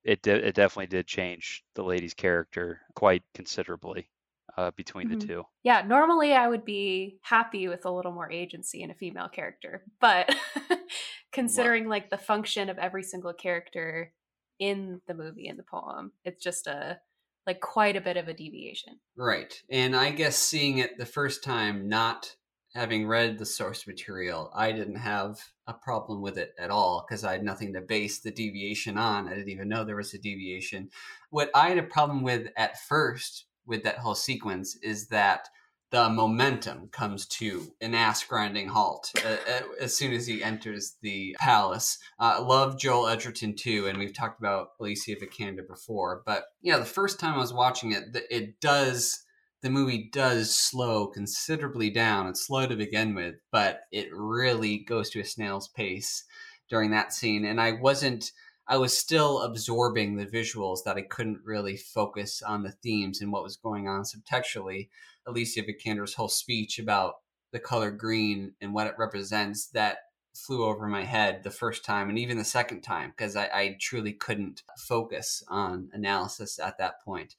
it de- it definitely did change the lady's character quite considerably uh, between mm-hmm. the two. Yeah, normally I would be happy with a little more agency in a female character, but considering like the function of every single character in the movie in the poem. It's just a like quite a bit of a deviation. Right. And I guess seeing it the first time, not having read the source material, I didn't have a problem with it at all because I had nothing to base the deviation on. I didn't even know there was a deviation. What I had a problem with at first with that whole sequence is that the momentum comes to an ass grinding halt uh, uh, as soon as he enters the palace. Uh, love Joel Edgerton too, and we've talked about Alicia Vikander before. But yeah, the first time I was watching it, it does the movie does slow considerably down. It's slow to begin with, but it really goes to a snail's pace during that scene. And I wasn't. I was still absorbing the visuals that I couldn't really focus on the themes and what was going on subtextually. Alicia Vikander's whole speech about the color green and what it represents that flew over my head the first time and even the second time because I, I, truly couldn't focus on analysis at that point.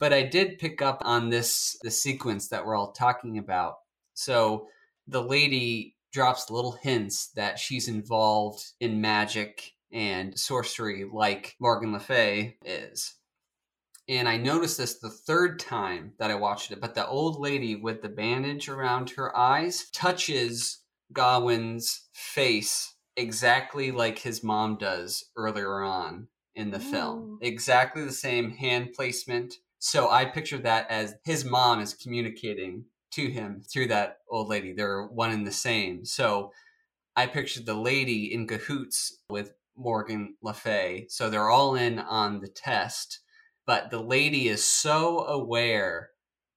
But I did pick up on this the sequence that we're all talking about. So the lady drops little hints that she's involved in magic and sorcery like Morgan Le Fay is. And I noticed this the third time that I watched it, but the old lady with the bandage around her eyes touches Gawain's face exactly like his mom does earlier on in the Ooh. film. Exactly the same hand placement. So I pictured that as his mom is communicating to him through that old lady. They're one and the same. So I pictured the lady in cahoots with Morgan Le Fay. So they're all in on the test but the lady is so aware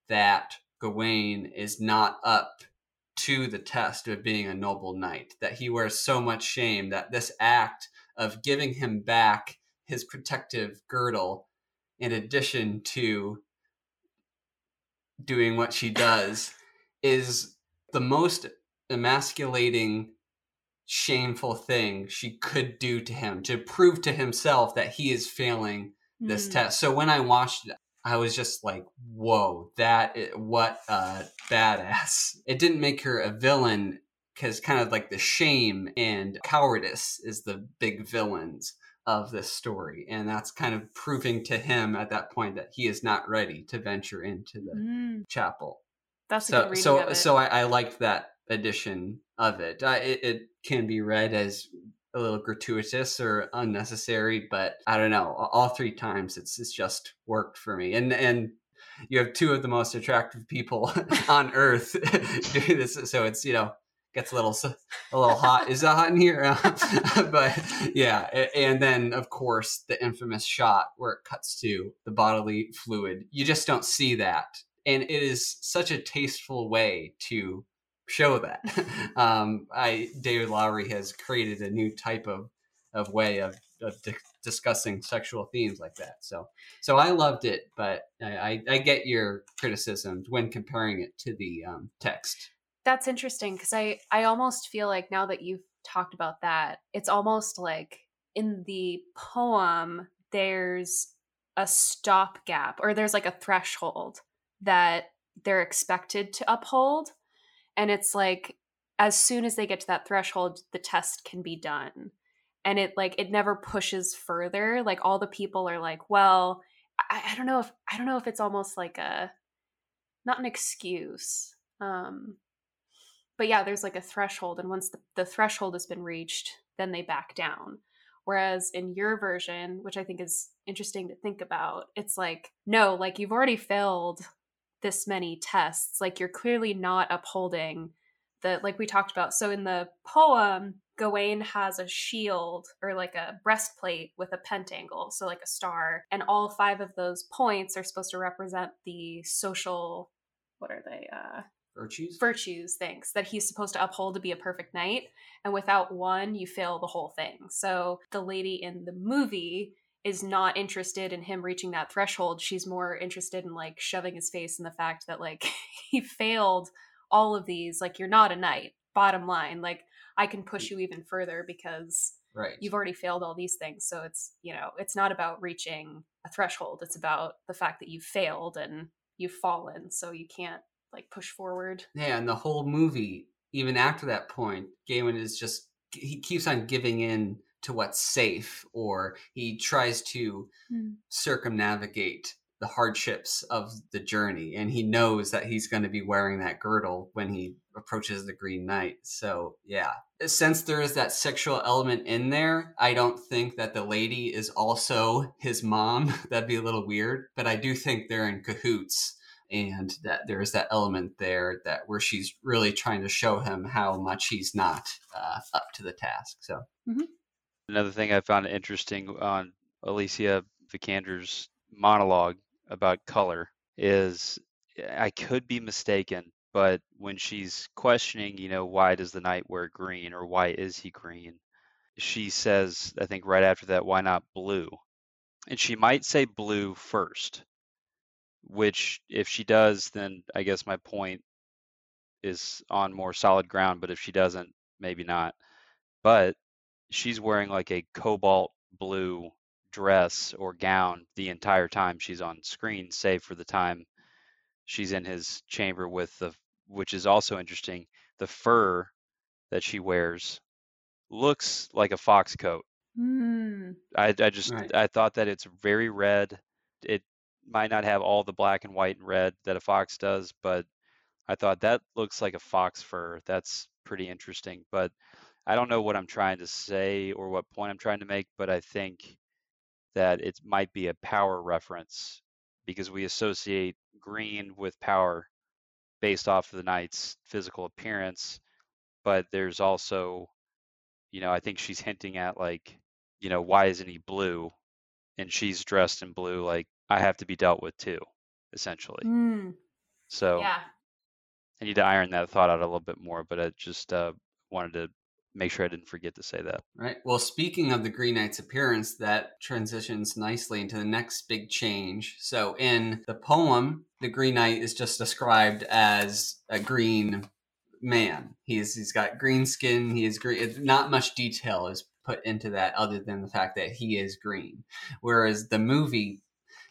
that Gawain is not up to the test of being a noble knight, that he wears so much shame that this act of giving him back his protective girdle, in addition to doing what she does, is the most emasculating, shameful thing she could do to him to prove to himself that he is failing this mm. test. So when I watched it, I was just like, "Whoa, that is, what a badass!" It didn't make her a villain because kind of like the shame and cowardice is the big villains of this story, and that's kind of proving to him at that point that he is not ready to venture into the mm. chapel. That's so so so I, I liked that edition of it. Uh, it. It can be read as a little gratuitous or unnecessary, but I don't know. All three times it's it's just worked for me. And and you have two of the most attractive people on earth doing this, so it's you know gets a little a little hot. Is that hot in here? but yeah, and then of course the infamous shot where it cuts to the bodily fluid. You just don't see that, and it is such a tasteful way to show that. um, I David Lowery has created a new type of of way of, of di- discussing sexual themes like that. So so I loved it, but I, I, get your criticisms when comparing it to the um, text. That's interesting because I I almost feel like now that you've talked about that, it's almost like in the poem there's a stopgap or there's like a threshold that they're expected to uphold and it's like as soon as they get to that threshold the test can be done. And it like it never pushes further. Like all the people are like well I, I don't know if i don't know if it's almost like a not an excuse. Um but yeah there's like a threshold and once the, the threshold has been reached then they back down. Whereas in your version which i think is interesting to think about it's like no like you've already failed this many tests like you're clearly not upholding the like we talked about so in the poem gawain has a shield or like a breastplate with a pentangle so like a star and all five of those points are supposed to represent the social what are they uh virtues? virtues things that he's supposed to uphold to be a perfect knight and without one you fail the whole thing. So the lady in the movie is not interested in him reaching that threshold. She's more interested in like shoving his face in the fact that like he failed all of these. Like you're not a knight. Bottom line, like I can push you even further because right. you've already failed all these things. So it's you know it's not about reaching a threshold. It's about the fact that you've failed and you've fallen. So you can't like push forward. Yeah, and the whole movie, even after that point, Gawain is just he keeps on giving in to what's safe or he tries to Hmm. circumnavigate the hardships of the journey and he knows that he's going to be wearing that girdle when he approaches the green knight. So yeah. Since there is that sexual element in there i don't think that the lady is also his mom. That'd be a little weird but i do think they're in cahoots and that there's that element there that where she's really trying to show him how much he's not uh, up to the task so Another thing I found interesting on Alicia Vikander's monologue about color is eh, I could be mistaken, but when she's questioning, you know, why does the knight wear green or why is he green? She says, I think right after that, why not blue? And she might say blue first, which if she does, then I guess my point is on more solid ground, but if she doesn't, maybe not. But she's wearing like a cobalt blue dress or gown the entire time she's on screen, save for the time she's in his chamber with the, which is also interesting, the fur that she wears looks like a fox coat. Hmm. I, I just Right. I thought that it's very red. It might not have all the black and white and red that a fox does, but I thought that looks like a fox fur. That's pretty interesting. But I don't know what I'm trying to say or what point I'm trying to make, but I think that it might be a power reference because we associate green with power based off of the knight's physical appearance. But there's also, you know, I think she's hinting at like, you know, why isn't he blue? And she's dressed in blue, like I have to be dealt with too, essentially. Hmm. So Yeah. I need to iron that thought out a little bit more, but I just uh, wanted to make sure I didn't forget to say that. Right. Well, speaking of the Green Knight's appearance, that transitions nicely into the next big change. So, in the poem, the Green Knight is just described as a green man. He's he's got green skin. He is green. Not much detail is put into that, other than the fact that he is green. Whereas the movie,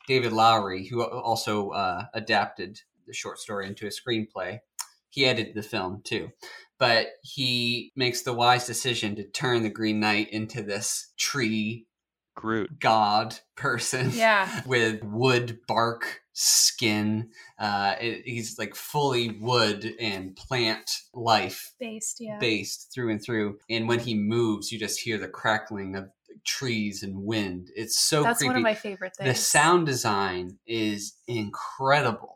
David Lowery, who also uh, adapted the short story into a screenplay, he edited the film too but he makes the wise decision to turn the Green Knight into this tree Groot. god person Yeah. with wood bark skin. Uh, it, he's like fully wood and plant life Based. Yeah. based through and through. And when he moves, you just hear the crackling of trees and wind. It's so That's creepy. one of my favorite things. The sound design is incredible.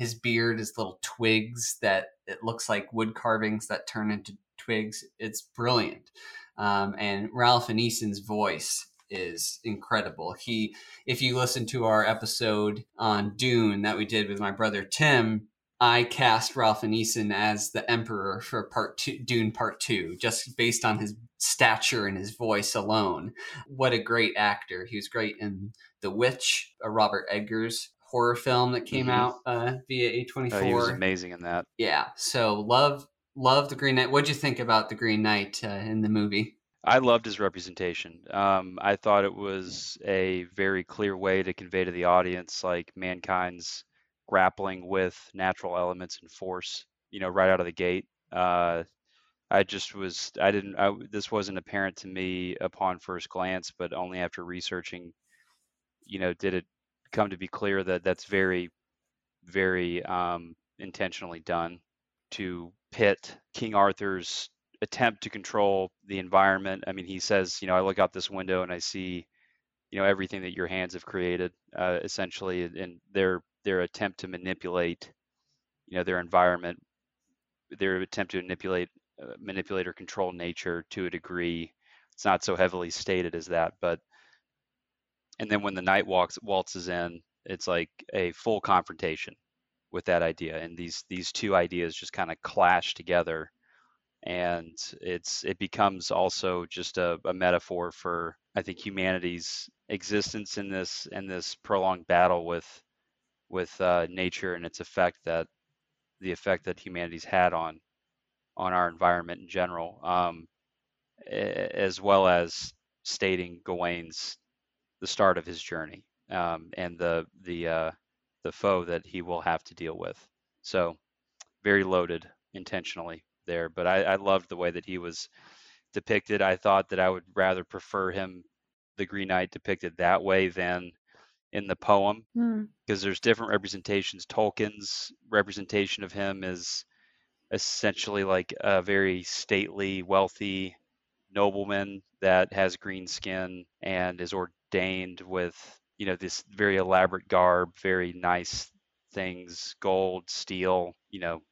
His beard is little twigs that it looks like wood carvings that turn into twigs. It's brilliant. Um, and Ralph Ineson's voice is incredible. He, if you listen to our episode on Dune that we did with my brother Tim, I cast Ralph Ineson as the Emperor for part two, Dune Part Two, just based on his stature and his voice alone. What a great actor! He was great in The Witch, a Robert Eggers horror film that came Mhm. out uh, via A twenty Uh, he was amazing in that. Yeah, so love love the Green Knight. What'd you think about the Green Knight uh, in the movie? I loved his representation. Um, I thought it was a very clear way to convey to the audience like mankind's grappling with natural elements and force. You know, right out of the gate. Uh, I just was. I didn't. I, this wasn't apparent to me upon first glance, but only after researching. You know, did it come to be clear that that's very, very um, intentionally done to pit King Arthur's attempt to control the environment. I mean, he says, you know, I look out this window and I see, you know, everything that your hands have created, uh, essentially, and their their attempt to manipulate, you know, their environment, their attempt to manipulate, uh, manipulate or control nature to a degree. It's not so heavily stated as that, but and then when the knight walks waltzes in, it's like a full confrontation with that idea, and these these two ideas just kind of clash together. And it's it becomes also just a, a metaphor for I think humanity's existence in this in this prolonged battle with with uh, nature and its effect that the effect that humanity's had on on our environment in general, um, as well as stating Gawain's the start of his journey um, and the the uh, the foe that he will have to deal with. So very loaded intentionally there, but I, I loved the way that he was depicted, I thought that I would rather prefer him, the Green Knight, depicted that way than in the poem Hmm. because there's different representations. Tolkien's representation of him is essentially like a very stately, wealthy nobleman that has green skin and is ordained with, you know, this very elaborate garb, very nice things, gold, steel, you know.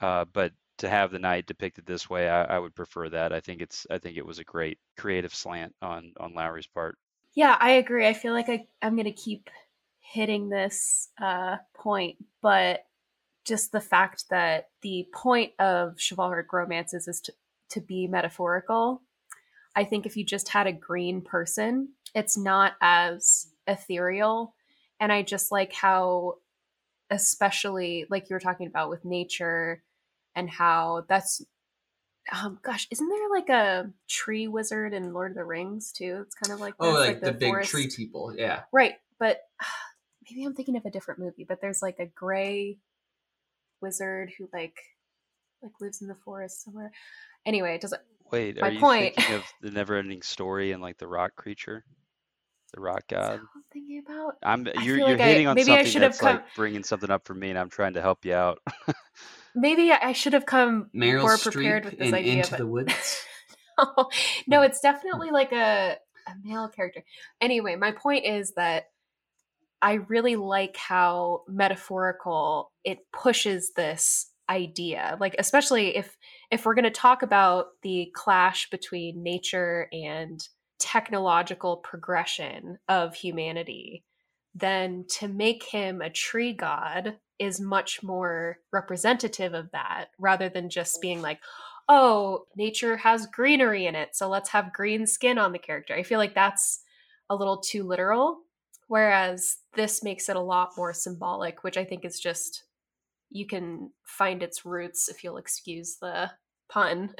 Uh, but to have the knight depicted this way, I, I would prefer that. I think it's, I think it was a great creative slant on on Lowery's part. Yeah, I agree. I feel like I, I'm going to keep hitting this uh, point, but just the fact that the point of chivalric romances is to, to be metaphorical. I think if you just had a green person, it's not as ethereal. And I just like how, especially like you were talking about with nature and how that's um gosh isn't there like a tree wizard in lord of the rings too it's kind of like Oh, this, like, the, big forest- tree people. Yeah. right but maybe i'm thinking of a different movie but there's like a gray wizard who like like lives in the forest somewhere anyway it doesn't Wait, My are you point- thinking of the never-ending story and like the rock creature, the rock god? i'm thinking about I'm you're feel you're like I- hitting on maybe something should have that's like bringing something up for me, and I'm trying to help you out. maybe i should have come Meryl more Streep prepared with this in idea Into but the Woods. no, hmm. it's definitely like a, a male character. Anyway, my point is that I really like how metaphorical it pushes this idea. Like especially if if we're going to talk about the clash between nature and technological progression of humanity, then to make him a tree god is much more representative of that rather than just being like oh, nature has greenery in it, so let's have green skin on the character. I feel like that's a little too literal, whereas this makes it a lot more symbolic, which I think is just you can find its roots if you'll excuse the pun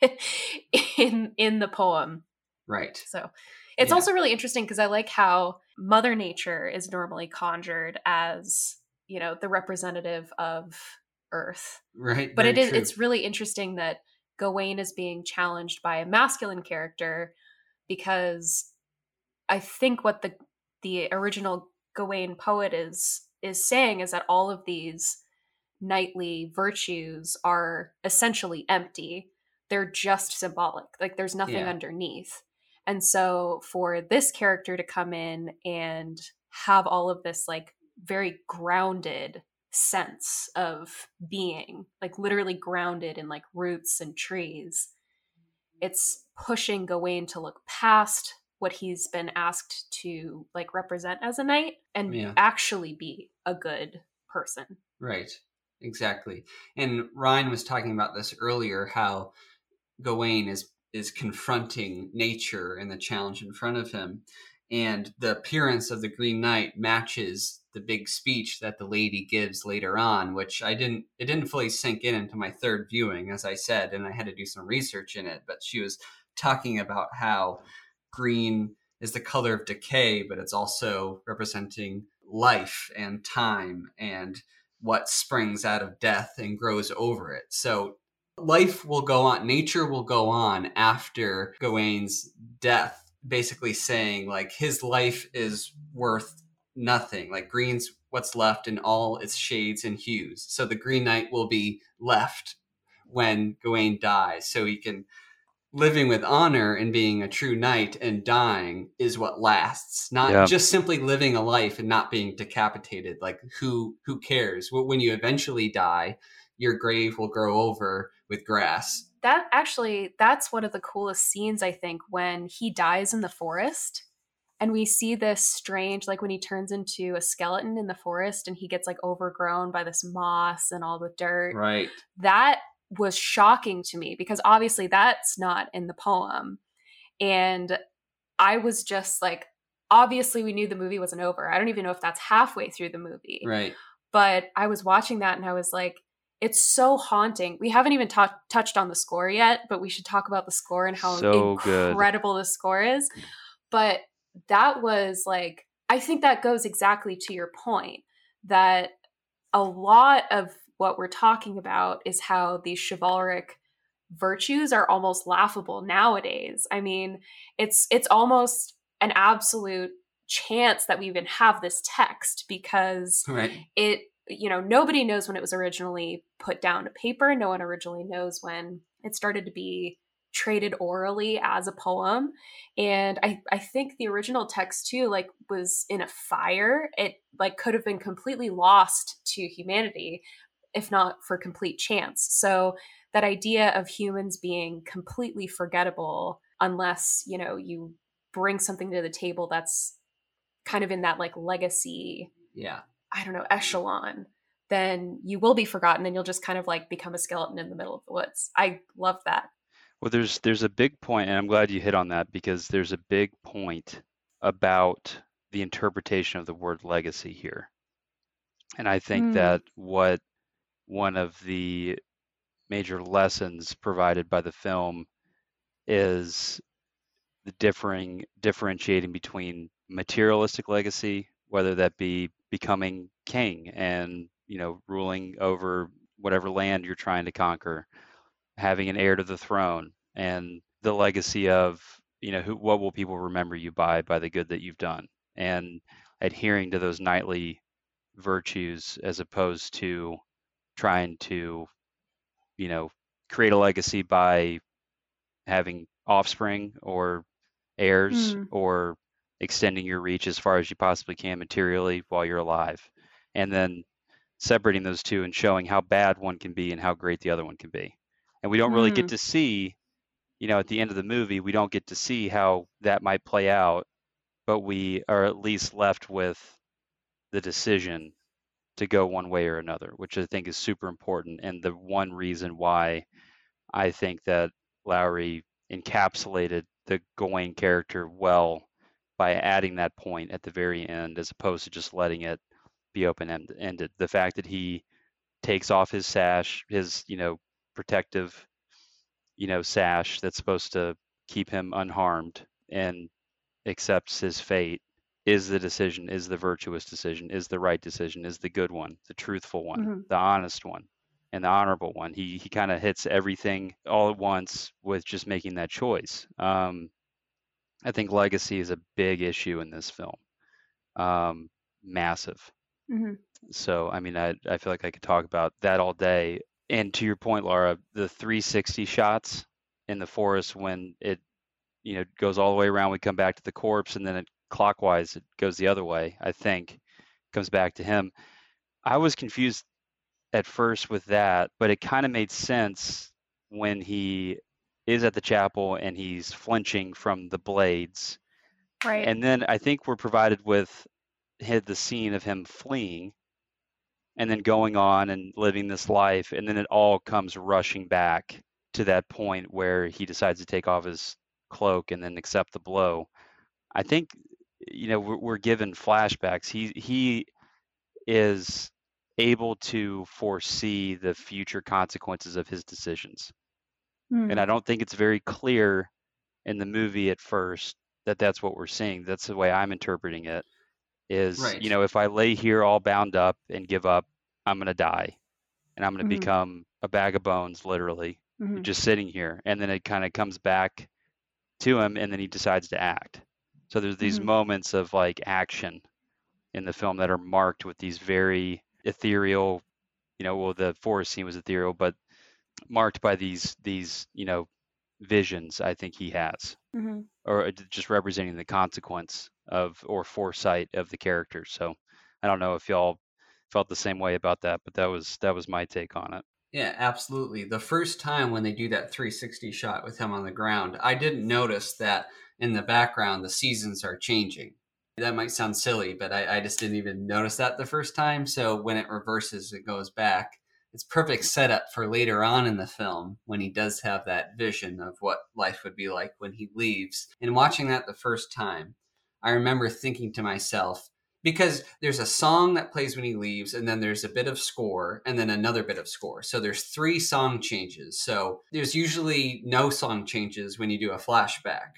in in the poem. right. So it's Yeah. also really interesting because I like how Mother Nature is normally conjured as, you know, the representative of Earth Right. but it is true. it's really interesting that Gawain is being challenged by a masculine character because I think what the the original Gawain poet is is saying is that all of these knightly virtues are essentially empty. They're just symbolic. Like there's nothing Yeah. underneath. And so for this character to come in and have all of this like very grounded sense of being, like literally grounded in like roots and trees. It's pushing Gawain to look past what he's been asked to like represent as a knight and Yeah. actually be a good person. Right. Exactly. And Ryan was talking about this earlier how Gawain is is confronting nature and the challenge in front of him and the appearance of the Green Knight matches the big speech that the lady gives later on which I didn't it didn't fully sink in into my third viewing as I said and I had to do some research in it but she was talking about how green is the color of decay but it's also representing life and time and what springs out of death and grows over it. So life will go on, nature will go on after Gawain's death, basically saying like his life is worth nothing. Like green's what's left in all its shades and hues. So the Green Knight will be left when Gawain dies. So he can living with honor and being a true knight and dying is what lasts not Yeah. just simply living a life and not being decapitated like who who cares when you eventually die your grave will grow over with grass That actually that's one of the coolest scenes I think when he dies in the forest and we see this strange like when he turns into a skeleton in the forest and he gets like overgrown by this moss and all the dirt. right that was shocking to me because obviously that's not in the poem. And I was just like, obviously, we knew the movie wasn't over. I don't even know if that's halfway through the movie. right But I was watching that and I was like, it's so haunting. We haven't even touched on the score yet, but we should talk about the score and how So good. incredible the score is. Mm. But that was like, I think that goes exactly to your point that a lot of what we're talking about is how these chivalric virtues are almost laughable nowadays. I mean, it's it's almost an absolute chance that we even have this text because Right. it you know nobody knows when it was originally put down to paper no one originally knows when it started to be traded orally as a poem and i i think the original text too like was in a fire it like could have been completely lost to humanity if not for complete chance so that idea of humans being completely forgettable unless you know you bring something to the table that's kind of in that like legacy Yeah. I don't know, echelon, then you will be forgotten and you'll just kind of like become a skeleton in the middle of the woods. I love that. Well, there's there's a big point, and I'm glad you hit on that because there's a big point about the interpretation of the word legacy here. And I think Hmm. that what one of the major lessons provided by the film is the differing differentiating between materialistic legacy, whether that be becoming king and you know ruling over whatever land you're trying to conquer, having an heir to the throne, and the legacy of you know who what will people remember you by by the good that you've done, and adhering to those knightly virtues as opposed to trying to you know create a legacy by having offspring or heirs Mm. or extending your reach as far as you possibly can materially while you're alive and then separating those two and showing how bad one can be and how great the other one can be and we don't really get Mm. to see you know at the end of the movie we don't get to see how that might play out but we are at least left with the decision to go one way or another which i think is super important and the one reason why i think that Lowery encapsulated the Gawain character well by adding that point at the very end as opposed to just letting it be open ended. The fact that he takes off his sash, his, you know, protective, you know, sash that's supposed to keep him unharmed and accepts his fate is the decision, is the virtuous decision, is the right decision, is the good one, the truthful one, Mhm. the honest one and the honorable one. He he kind of hits everything all at once with just making that choice. Um, I think legacy is a big issue in this film, um, massive. Mhm. So I mean, I I feel like I could talk about that all day. And to your point, Laura, the 360 shots in the forest when it you know goes all the way around, we come back to the corpse, and then it clockwise it goes the other way. I think comes back to him. I was confused at first with that, but it kind of made sense when he is at the chapel and he's flinching from the blades. Right. And then I think we're provided with hit the scene of him fleeing and then going on and living this life and then it all comes rushing back to that point where he decides to take off his cloak and then accept the blow. I think you know we're, we're given flashbacks. He he is able to foresee the future consequences of his decisions. Mm. And I don't think it's very clear in the movie at first that that's what we're seeing. That's the way I'm interpreting it. Is Right. you know if I lay here all bound up and give up, I'm gonna die, and I'm gonna Mhm. become a bag of bones, literally, Mhm. just sitting here. And then it kind of comes back to him, and then he decides to act. So there's these Mhm. moments of like action in the film that are marked with these very ethereal, you know, well the forest scene was ethereal, but marked by these these you know visions I think he has, Mhm. or just representing the consequence of or foresight of the characters. So I don't know if y'all felt the same way about that, but that was that was my take on it. Yeah, absolutely. The first time when they do that 360 shot with him on the ground, I didn't notice that in the background the seasons are changing. That might sound silly, but I, I just didn't even notice that the first time. So when it reverses, it goes back. It's perfect setup for later on in the film when he does have that vision of what life would be like when he leaves. And watching that the first time, I remember thinking to myself, because there's a song that plays when he leaves and then there's a bit of score and then another bit of score so there's three song changes so there's usually no song changes when you do a flashback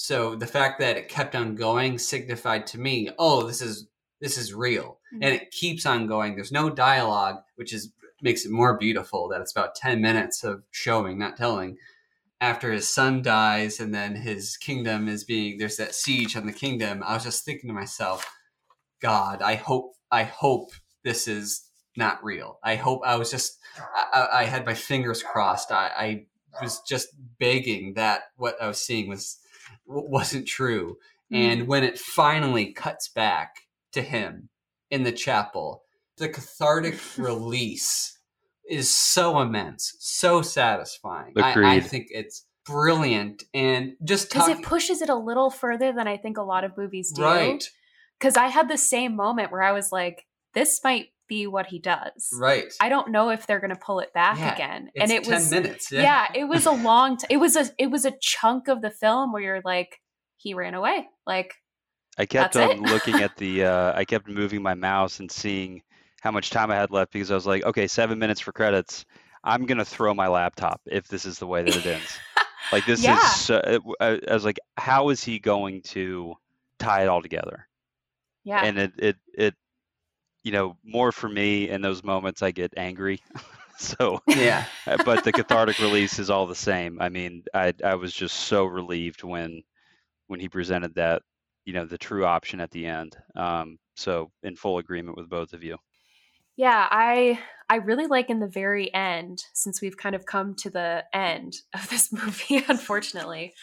so the fact that it kept on going signified to me oh this is this is real Mhm. and it keeps on going there's no dialogue which is makes it more beautiful that it's about 10 minutes of showing, not telling. After his son dies and then his kingdom is being, there's that siege on the kingdom. I was just thinking to myself, God, I hope, I hope this is not real. I hope I was just, I, I had my fingers crossed. I, I was just begging that what I was seeing was, wasn't true. And mm. when it finally cuts back to him in the chapel, the cathartic release is so immense, so satisfying. I, I think it's brilliant and just because talk, it pushes it a little further than I think a lot of movies do. right, Because I had the same moment where I was like, this might be what he does. right. I don't know if they're going to pull it back Yeah, again. It's and it 10 was minutes. yeah. Yeah. it was a long t- it was a it was a chunk of the film where you're like he ran away. Like I kept on looking at the. Uh, I kept moving my mouse and seeing how much time I had left because I was like, okay, seven minutes for credits. I'm gonna throw my laptop if this is the way that it ends. Like this Yeah. is. So, I, I was like, how is he going to tie it all together? yeah. And it, it, it, you know, more for me in those moments, I get angry. so, yeah. uh, but the cathartic release is all the same. I mean, I, I was just so relieved when, when he presented that, you know, the true option at the end. Um, so in full agreement with both of you. Yeah, I I really like in the very end, since we've kind of come to the end of this movie, unfortunately,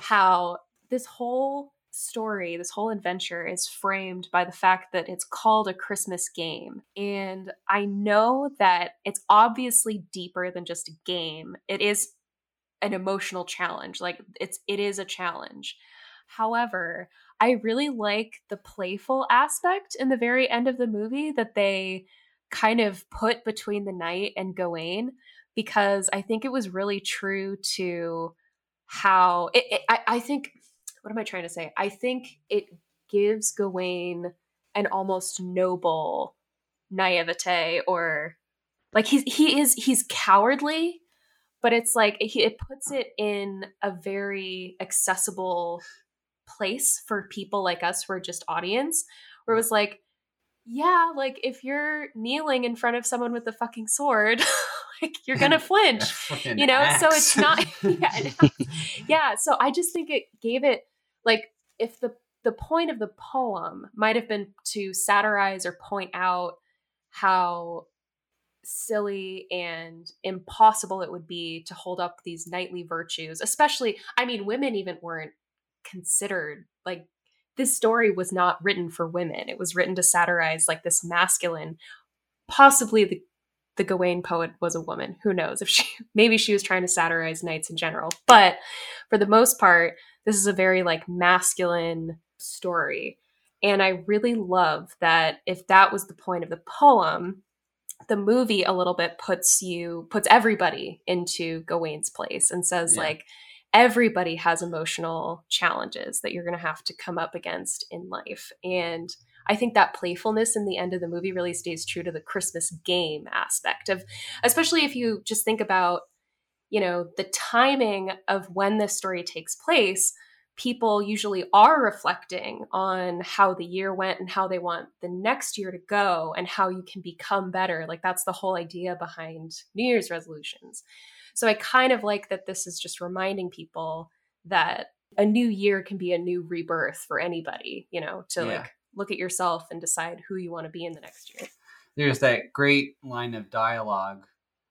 how this whole story, this whole adventure is framed by the fact that it's called a Christmas game. And I know that it's obviously deeper than just a game. It is an emotional challenge. Like it's it is a challenge. However, I really like the playful aspect in the very end of the movie that they kind of put between the knight and Gawain because I think it was really true to how it, it I, I think what am I trying to say? I think it gives Gawain an almost noble naivete or like he's he is he's cowardly but it's like it puts it in a very accessible place for people like us who are just audience where it was like yeah like if you're kneeling in front of someone with a fucking sword like you're gonna flinch you know? So it's not yeah, yeah so i just think it gave it like if the the point of the poem might have been to satirize or point out how silly and impossible it would be to hold up these knightly virtues especially i mean women even weren't considered like this story was not written for women it was written to satirize like this masculine possibly the the Gawain poet was a woman. Who knows if she maybe she was trying to satirize knights in general. But for the most part, this is a very like masculine story. And I really love that if that was the point of the poem, the movie a little bit puts you puts everybody into Gawain's place and says Yeah. like everybody has emotional challenges that you're going to have to come up against in life. And I think that playfulness in the end of the movie really stays true to the Christmas game aspect of, especially if you just think about, you know, the timing of when this story takes place. People usually are reflecting on how the year went and how they want the next year to go and how you can become better. Like that's the whole idea behind New Year's resolutions. So I kind of like that this is just reminding people that a new year can be a new rebirth for anybody, you know, to Yeah. like look at yourself and decide who you want to be in the next year. There's that great line of dialogue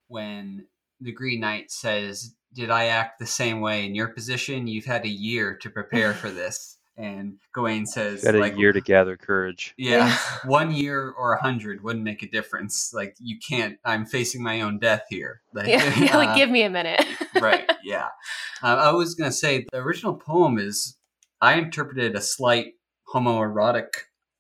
when the Green Knight says, Did I act the same way in your position? You've had a year to prepare for this. And Gawain says, Got a like, year to gather courage. Yeah, one year or a hundred wouldn't make a difference. Like, you can't, I'm facing my own death here. Like, Yeah, yeah, like uh, give me a minute. right, yeah. Uh, I was going to say, the original poem is, I interpreted a slight homoerotic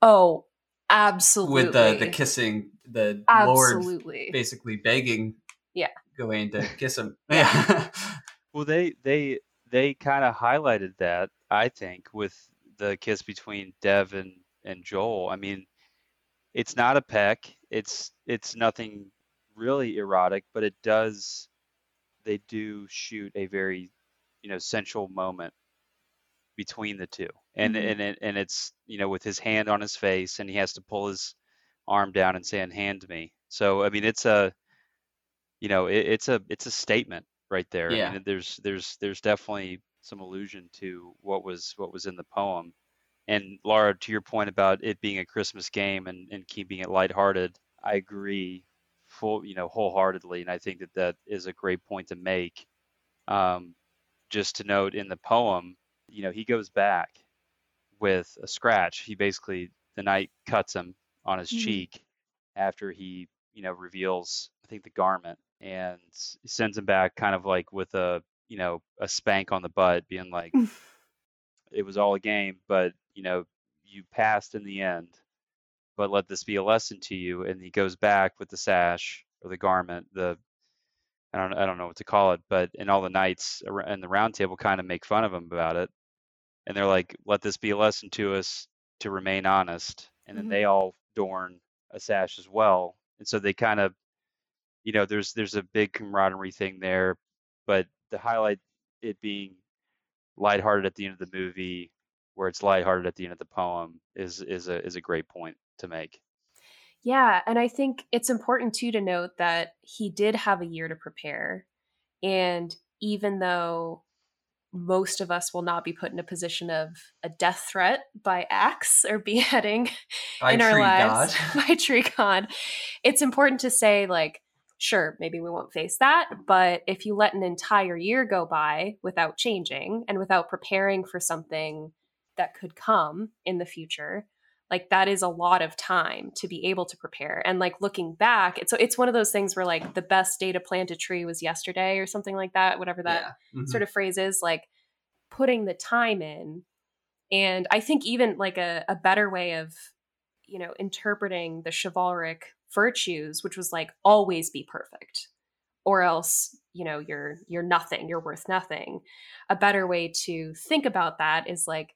oh, absolutely. with the, the kissing, the Lord basically begging Yeah. Gawain to kiss him. Yeah. Well, they they they kind of highlighted that I think with the kiss between Dev and and Joel. I mean, it's not a peck. It's it's nothing really erotic, but it does. They do shoot a very, you know, sensual moment between the two, and Mhm. and it, and it's you know with his hand on his face, and he has to pull his arm down and say, "Hand me." So I mean, it's a you know, it, it's a it's a statement right there. Yeah. I mean, there's there's there's definitely some allusion to what was what was in the poem. And Laura, to your point about it being a Christmas game and, and keeping it lighthearted, I agree full you know wholeheartedly, and I think that that is a great point to make. Um, just to note in the poem, you know, he goes back with a scratch. He basically the knight cuts him on his Mhm. cheek after he you know reveals I think the garment and sends him back kind of like with a you know a spank on the butt, being like, it was all a game, but you know you passed in the end. But let this be a lesson to you. And he goes back with the sash or the garment, the I don't I don't know what to call it, but and all the knights and the round table kind of make fun of him about it, and they're like, "Let this be a lesson to us to remain honest." And then Mhm. they all adorn a sash as well, and so they kind of, you know, there's there's a big camaraderie thing there, but to highlight it being lighthearted at the end of the movie, where it's lighthearted at the end of the poem, is is a is a great point to make. Yeah, and I think it's important too to note that he did have a year to prepare. And even though most of us will not be put in a position of a death threat by axe or beheading By in our lives god. by tree god, it's important to say, like, sure, maybe we won't face that, but if you let an entire year go by without changing and without preparing for something that could come in the future, like that is a lot of time to be able to prepare and like looking back it's so it's one of those things where like the best day to plant a tree was yesterday or something like that whatever that yeah. Mhm. sort of phrase is like putting the time in and i think even like a, a better way of you know interpreting the chivalric virtues which was like always be perfect. Or else you know you're you're nothing you're worth nothing. A better way to think about that is like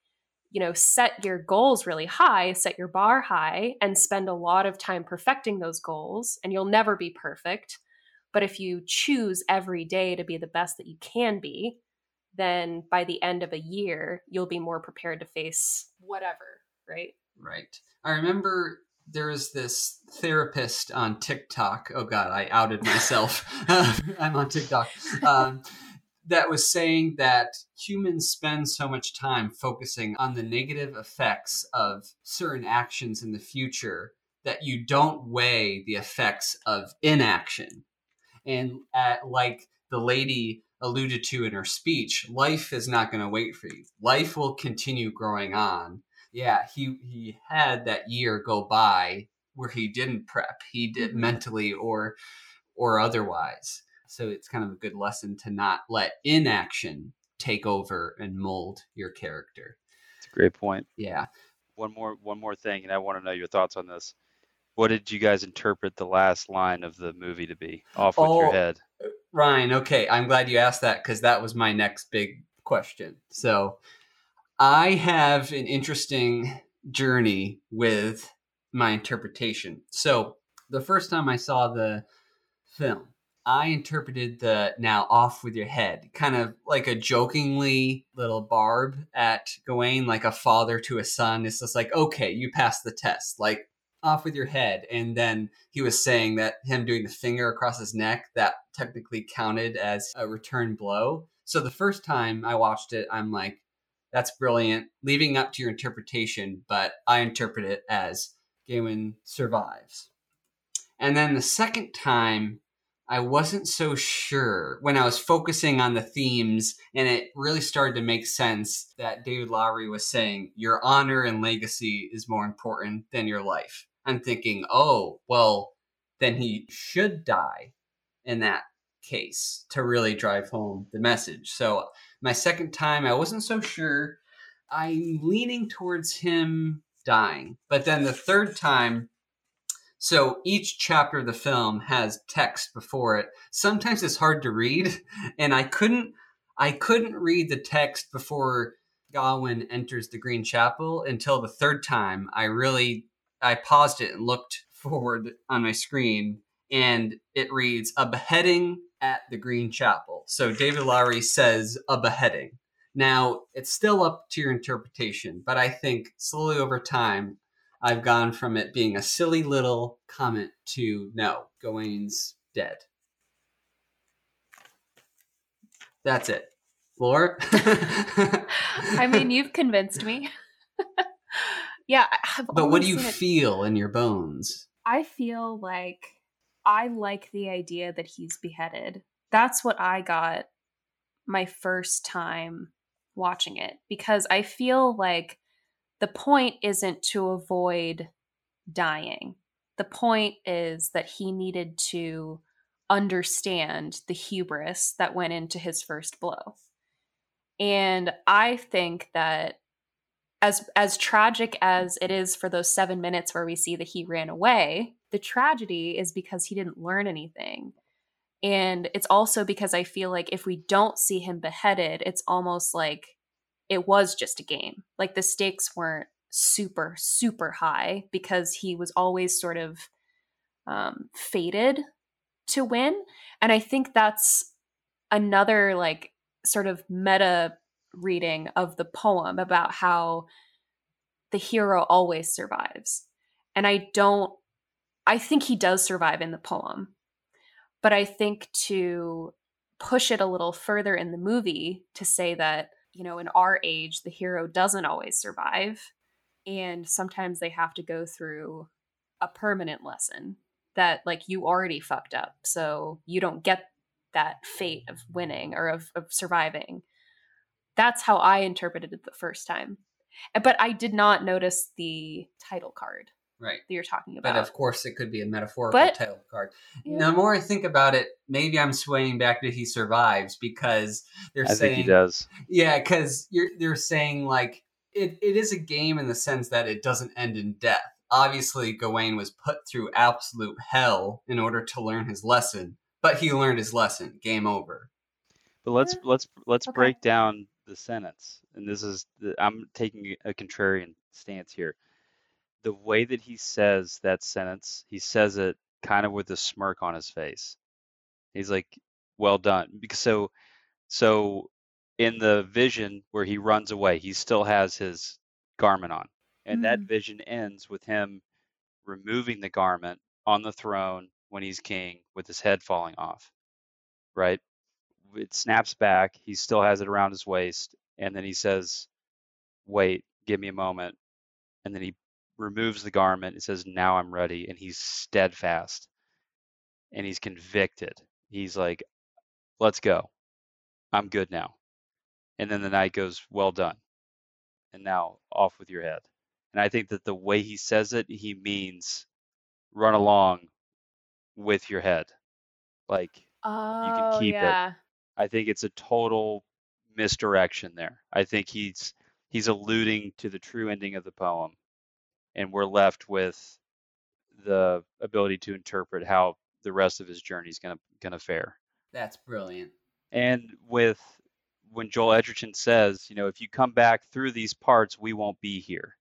you know set your goals really high set your bar high and spend a lot of time perfecting those goals and you'll never be perfect. But if you choose every day to be the best that you can be then by the end of a year you'll be more prepared to face whatever right? Right. I remember there was this therapist on TikTok. Oh God, I outed myself. I'm on TikTok. Um, that was saying that humans spend so much time focusing on the negative effects of certain actions in the future that you don't weigh the effects of inaction. And at, like the lady alluded to in her speech, life is not going to wait for you. Life will continue growing on yeah, he he had that year go by where he didn't prep. He did Mhm. mentally or or otherwise. So it's kind of a good lesson to not let inaction take over and mold your character. It's a great point. Yeah. One more one more thing, and I want to know your thoughts on this. What did you guys interpret the last line of the movie to be? Off with Oh. your head. Ryan, okay, I'm glad you asked that because that was my next big question. So I have an interesting journey with my interpretation. So the first time I saw the film, I interpreted the now off with your head, kind of like a jokingly little barb at Gawain, like a father to a son. It's just like, okay, you passed the test. Like off with your head. And then he was saying that him doing the finger across his neck, that technically counted as a return blow. So the first time I watched it, I'm like, that's brilliant, leaving up to your interpretation, but I interpret it as Gawain survives. And then the second time, I wasn't so sure when I was focusing on the themes, and it really started to make sense that David Lowery was saying your honor and legacy is more important than your life. I'm thinking, oh, well, then he should die in that case to really drive home the message. So, my second time, I wasn't so sure. I'm leaning towards him dying. But then the third time, so each chapter of the film has text before it. Sometimes it's hard to read, and I couldn't I couldn't read the text before Gawain enters the Green Chapel until the third time. I really I paused it and looked forward on my screen and it reads a beheading at the Green Chapel. So David Lowery says a beheading. Now, it's still up to your interpretation, but I think slowly over time I've gone from it being a silly little comment to no, Gawain's dead. That's it. Laura? I mean, you've convinced me. yeah. But what do you it- feel in your bones? I feel like I like the idea that he's beheaded. That's what I got my first time watching it because I feel like the point isn't to avoid dying. The point is that he needed to understand the hubris that went into his first blow. And I think that as as tragic as it is for those 7 minutes where we see that he ran away, the tragedy is because he didn't learn anything. And it's also because I feel like if we don't see him beheaded, it's almost like it was just a game. Like the stakes weren't super, super high because he was always sort of um, fated to win. And I think that's another like sort of meta reading of the poem about how the hero always survives. And I don't, I think he does survive in the poem. But I think to push it a little further in the movie to say that, you know, in our age, the hero doesn't always survive. And sometimes they have to go through a permanent lesson that, like, you already fucked up. So you don't get that fate of winning or of, of surviving. That's how I interpreted it the first time. But I did not notice the title card Right. that you're talking about. But of course, it could be a metaphorical But- title card. Yeah. The more I think about it, maybe I'm swaying back to he survives because they're I saying, think he does. yeah, because you're they're saying like it, it is a game in the sense that it doesn't end in death. Obviously, Gawain was put through absolute hell in order to learn his lesson, but he learned his lesson. Game over. But let's Yeah. let's let's Okay. break down the sentence. And this is the, I'm taking a contrarian stance here. The way that he says that sentence, he says it kind of with a smirk on his face. He's like, "Well done." Because so so in the vision where he runs away, he still has his garment on. And that Mhm. vision ends with him removing the garment on the throne when he's king with his head falling off. Right? It snaps back. He still has it around his waist, and then he says, "Wait, give me a moment." And then he removes the garment. It says, "Now I'm ready," and he's steadfast, and he's convicted. He's like, "Let's go. I'm good now." And then the knight goes, "Well done," and now off with your head. And I think that the way he says it, he means run along with your head, like Oh, you can oh, keep it. I think it's a total misdirection there. I think he's he's alluding to the true ending of the poem, and we're left with the ability to interpret how the rest of his journey is gonna gonna fare. That's brilliant. And with when Joel Edgerton says, you know, if you come back through these parts, we won't be here,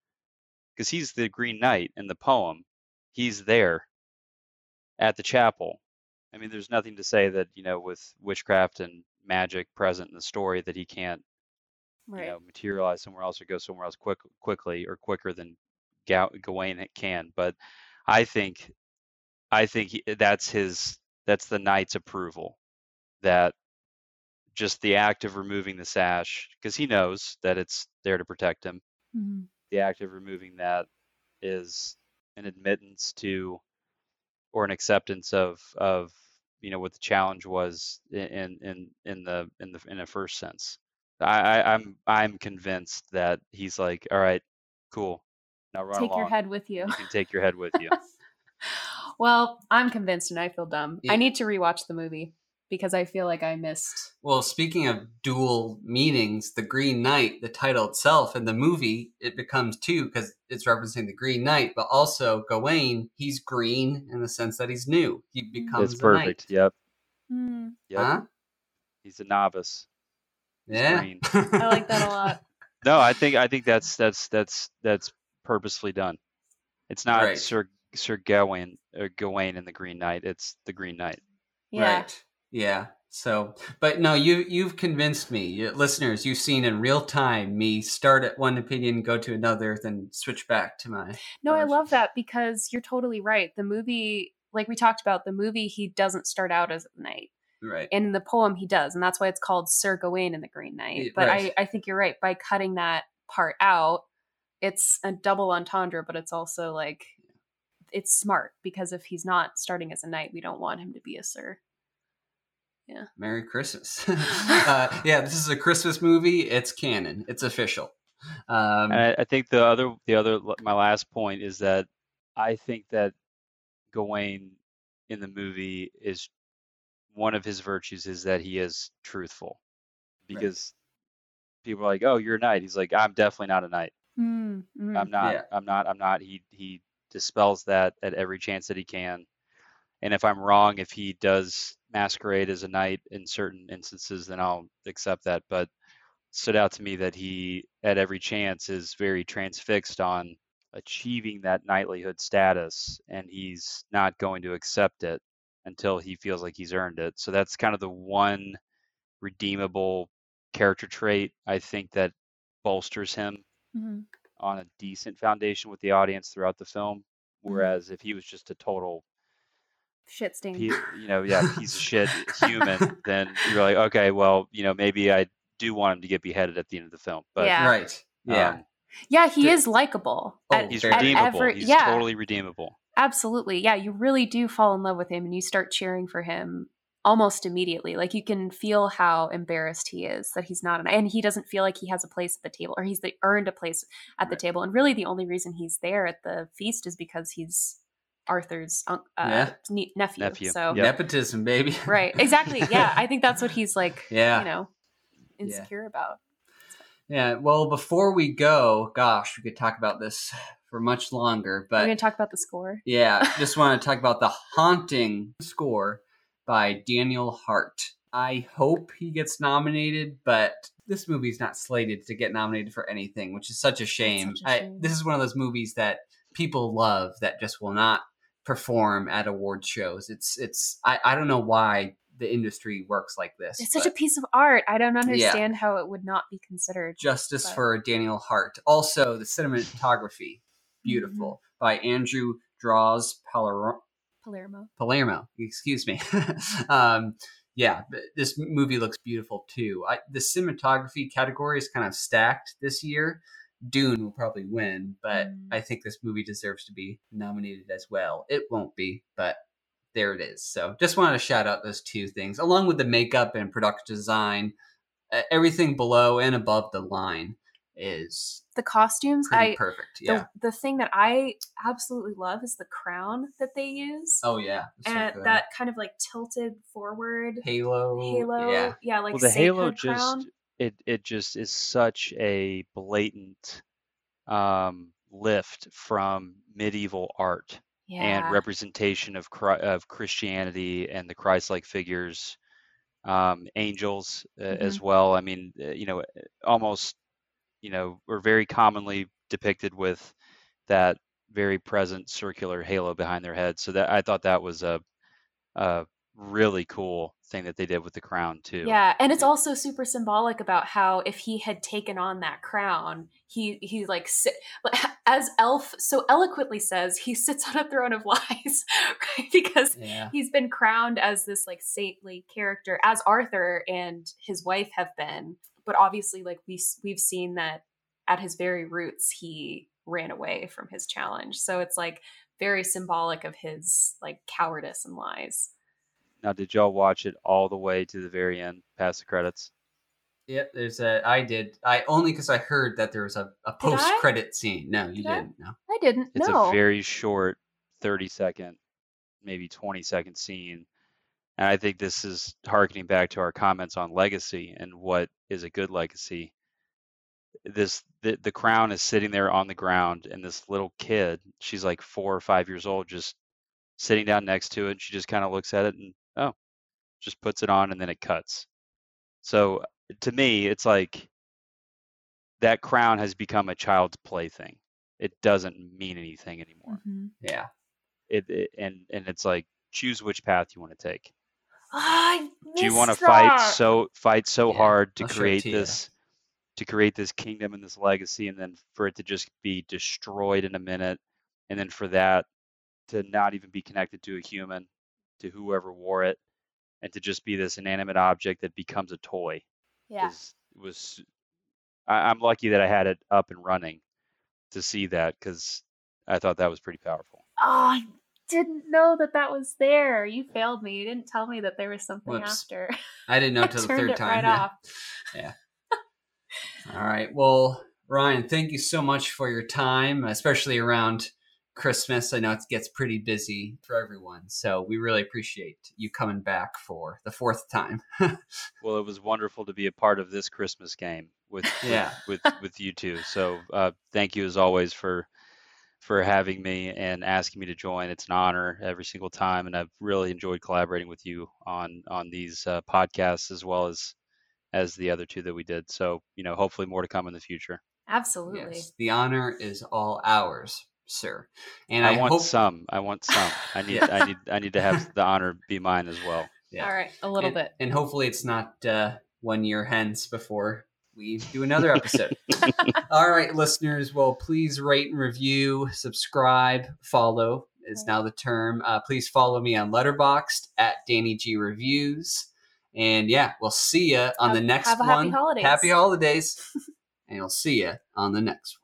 because he's the Green Knight in the poem. He's there at the chapel. I mean, there's nothing to say that you know, with witchcraft and magic present in the story, that he can't Right. you know materialize somewhere else or go somewhere else quick quickly or quicker than Ga- Gawain can. But I think I think he, that's his that's the knight's approval that just the act of removing the sash because he knows that it's there to protect him. Mhm. The act of removing that is an admittance to or an acceptance of of you know what the challenge was in in in the in the in a first sense. I, I I'm I'm convinced that he's like, all right, cool. Now run Take your head with you. You can take your head with you. well, I'm convinced and I feel dumb. Yeah. I need to rewatch the movie because I feel like I missed. Well, speaking of dual meanings, the Green Knight, the title itself, in the movie, it becomes two because it's referencing the Green Knight, but also Gawain, he's green in the sense that he's new. He becomes It's a knight. perfect. Yep. Hmm. Yep. Huh? He's a novice. He's Yeah. green. I like that a lot. No, I think I think that's that's that's that's purposefully done. It's not Right. Sir Sir Gawain or Gawain and the Green Knight. It's the Green Knight. Yeah. Right. Yeah. So, but no, you you've convinced me, You- listeners. You've seen in real time me start at one opinion, go to another, then switch back to my. No, I love that because you're totally right. The movie, like we talked about, the movie, he doesn't start out as a knight. Right. And in the poem, he does, and that's why it's called Sir Gawain and the Green Knight. But right. I, I think you're right. By cutting that part out, it's a double entendre, but it's also like it's smart because if he's not starting as a knight, we don't want him to be a sir. Merry Christmas. uh, yeah, this is a Christmas movie. It's canon. It's official. Um, And I, I think the other, the other, my last point is that I think that Gawain in the movie is one of his virtues is that he is truthful, Right. because people are like, "Oh, you're a knight." He's like, "I'm definitely not a knight. Mm, mm. I'm not. Yeah. I'm not. I'm not." He he dispels that at every chance that he can. And if I'm wrong, if he does masquerade as a knight in certain instances, then I'll accept that. But stood out to me that he, at every chance, is very transfixed on achieving that knightlyhood status, and he's not going to accept it until he feels like he's earned it. So that's kind of the one redeemable character trait I think that bolsters him Mhm. on a decent foundation with the audience throughout the film. Whereas if he was just a total, Shit stain. pe- you know, yeah, piece of shit human, then you're like, okay, well, you know, maybe I do want him to get beheaded at the end of the film. But Yeah. right. Yeah. um, yeah, he Di- is likable. Oh, at- he's redeemable. every- he's yeah, totally redeemable. absolutely. Yeah, you really do fall in love with him and you start cheering for him almost immediately. Like you can feel how embarrassed he is that he's not an and he doesn't feel like he has a place at the table or he's the, earned a place at the Right. table. And really the only reason he's there at the feast is because he's Arthur's un- uh, Yeah. ne- nephew. Nephew, So Yep. Nepotism, baby. right, exactly. Yeah, I think that's what he's like. Yeah. you know, Yeah. insecure about. Yeah. Well, before we go, gosh, we could talk about this for much longer, But We're gonna talk about the score. yeah, just want to talk about the haunting score by Daniel Hart. I hope he gets nominated, but this movie's not slated to get nominated for anything, which is such a shame. such a I, shame. this is one of those movies that people love that just will not perform at award shows. It's it's I, I don't know why the industry works like this. It's such a piece of art. I don't understand how it would not be considered. justice but- for Daniel Hart. Also, the cinematography, beautiful by Andrew Droz Paler- Palermo. Palermo. Excuse me. um, yeah, this movie looks beautiful too. I, the cinematography category is kind of stacked this year. Dune will probably win, but Mm. I think this movie deserves to be nominated as well. It won't be, but there it is. So just wanted to shout out those two things, along with the makeup and production design. Uh, everything below and above the line is The costumes, I perfect. the, Yeah. the thing that I absolutely love is the crown that they use. oh yeah. It's so and good. that kind of like tilted forward halo. halo. Yeah. yeah like well, the halo sainthood just crown. It it just is such a blatant um, lift from medieval art. Yeah. and representation of of Christianity and the Christ-like figures, um, angels uh, as Mm-hmm. well. I mean, uh, you know, almost, you know, are very commonly depicted with that very present circular halo behind their head. So that I thought that was a, a really cool thing that they did with the crown too. Yeah, and it's also super symbolic about how if he had taken on that crown, he he like sit as Elf so eloquently says, he sits on a throne of lies, right? Because Yeah. he's been crowned as this like saintly character as Arthur and his wife have been, but obviously like we we've seen that at his very roots he ran away from his challenge. So it's like very symbolic of his like cowardice and lies. Now, did y'all watch it all the way to the very end, past the credits? Yep, there's a. I did. I only because I heard that there was a, a post credit scene. No, you did didn't. No. I didn't It's know. a very short, 30 second, maybe 20 second scene. And I think this is harkening back to our comments on legacy and what is a good legacy. This the, the crown is sitting there on the ground, and this little kid, she's like four or five years old, just sitting down next to it. She just kind of looks at it and oh, just puts it on, and then it cuts. So to me, it's like that crown has become a child's plaything. It doesn't mean anything anymore Mhm. Yeah. it, it and and it's like choose which path you want to take I do you want to fight so fight so Yeah, hard to I'll create to this to create this kingdom and this legacy and then for it to just be destroyed in a minute and then for that to not even be connected to a human to whoever wore it and to just be this inanimate object that becomes a toy Yeah. was was I, I'm lucky that I had it up and running to see that because I thought that was pretty powerful. Oh, I didn't know that that was there. You failed me. You didn't tell me that there was something Whoops. after. I didn't know till the third time. right yeah. off. All right. Well, Ryan, thank you so much for your time, especially around Christmas. I know it gets pretty busy for everyone. So we really appreciate you coming back for the fourth time. Well, it was wonderful to be a part of this Christmas game with Yeah. with with you two. So uh, thank you as always for for having me and asking me to join. It's an honor every single time, and I've really enjoyed collaborating with you on on these uh, podcasts as well as as the other two that we did. So you know, hopefully more to come in the future. Absolutely. Yes, the honor is all ours, sir. And I, I, want hope some. I want some. I need. Yeah. I need. I need to have the honor be mine as well. Yeah. All right, a little and, bit. and hopefully it's not uh, one year hence before we do another episode. All right, listeners. Well, please rate and review, subscribe, follow is now the term. Uh, please follow me on Letterboxd at Danny G Reviews. And yeah, we'll see you on Have- the next have a one. happy holidays. Happy holidays. and we'll see you on the next one.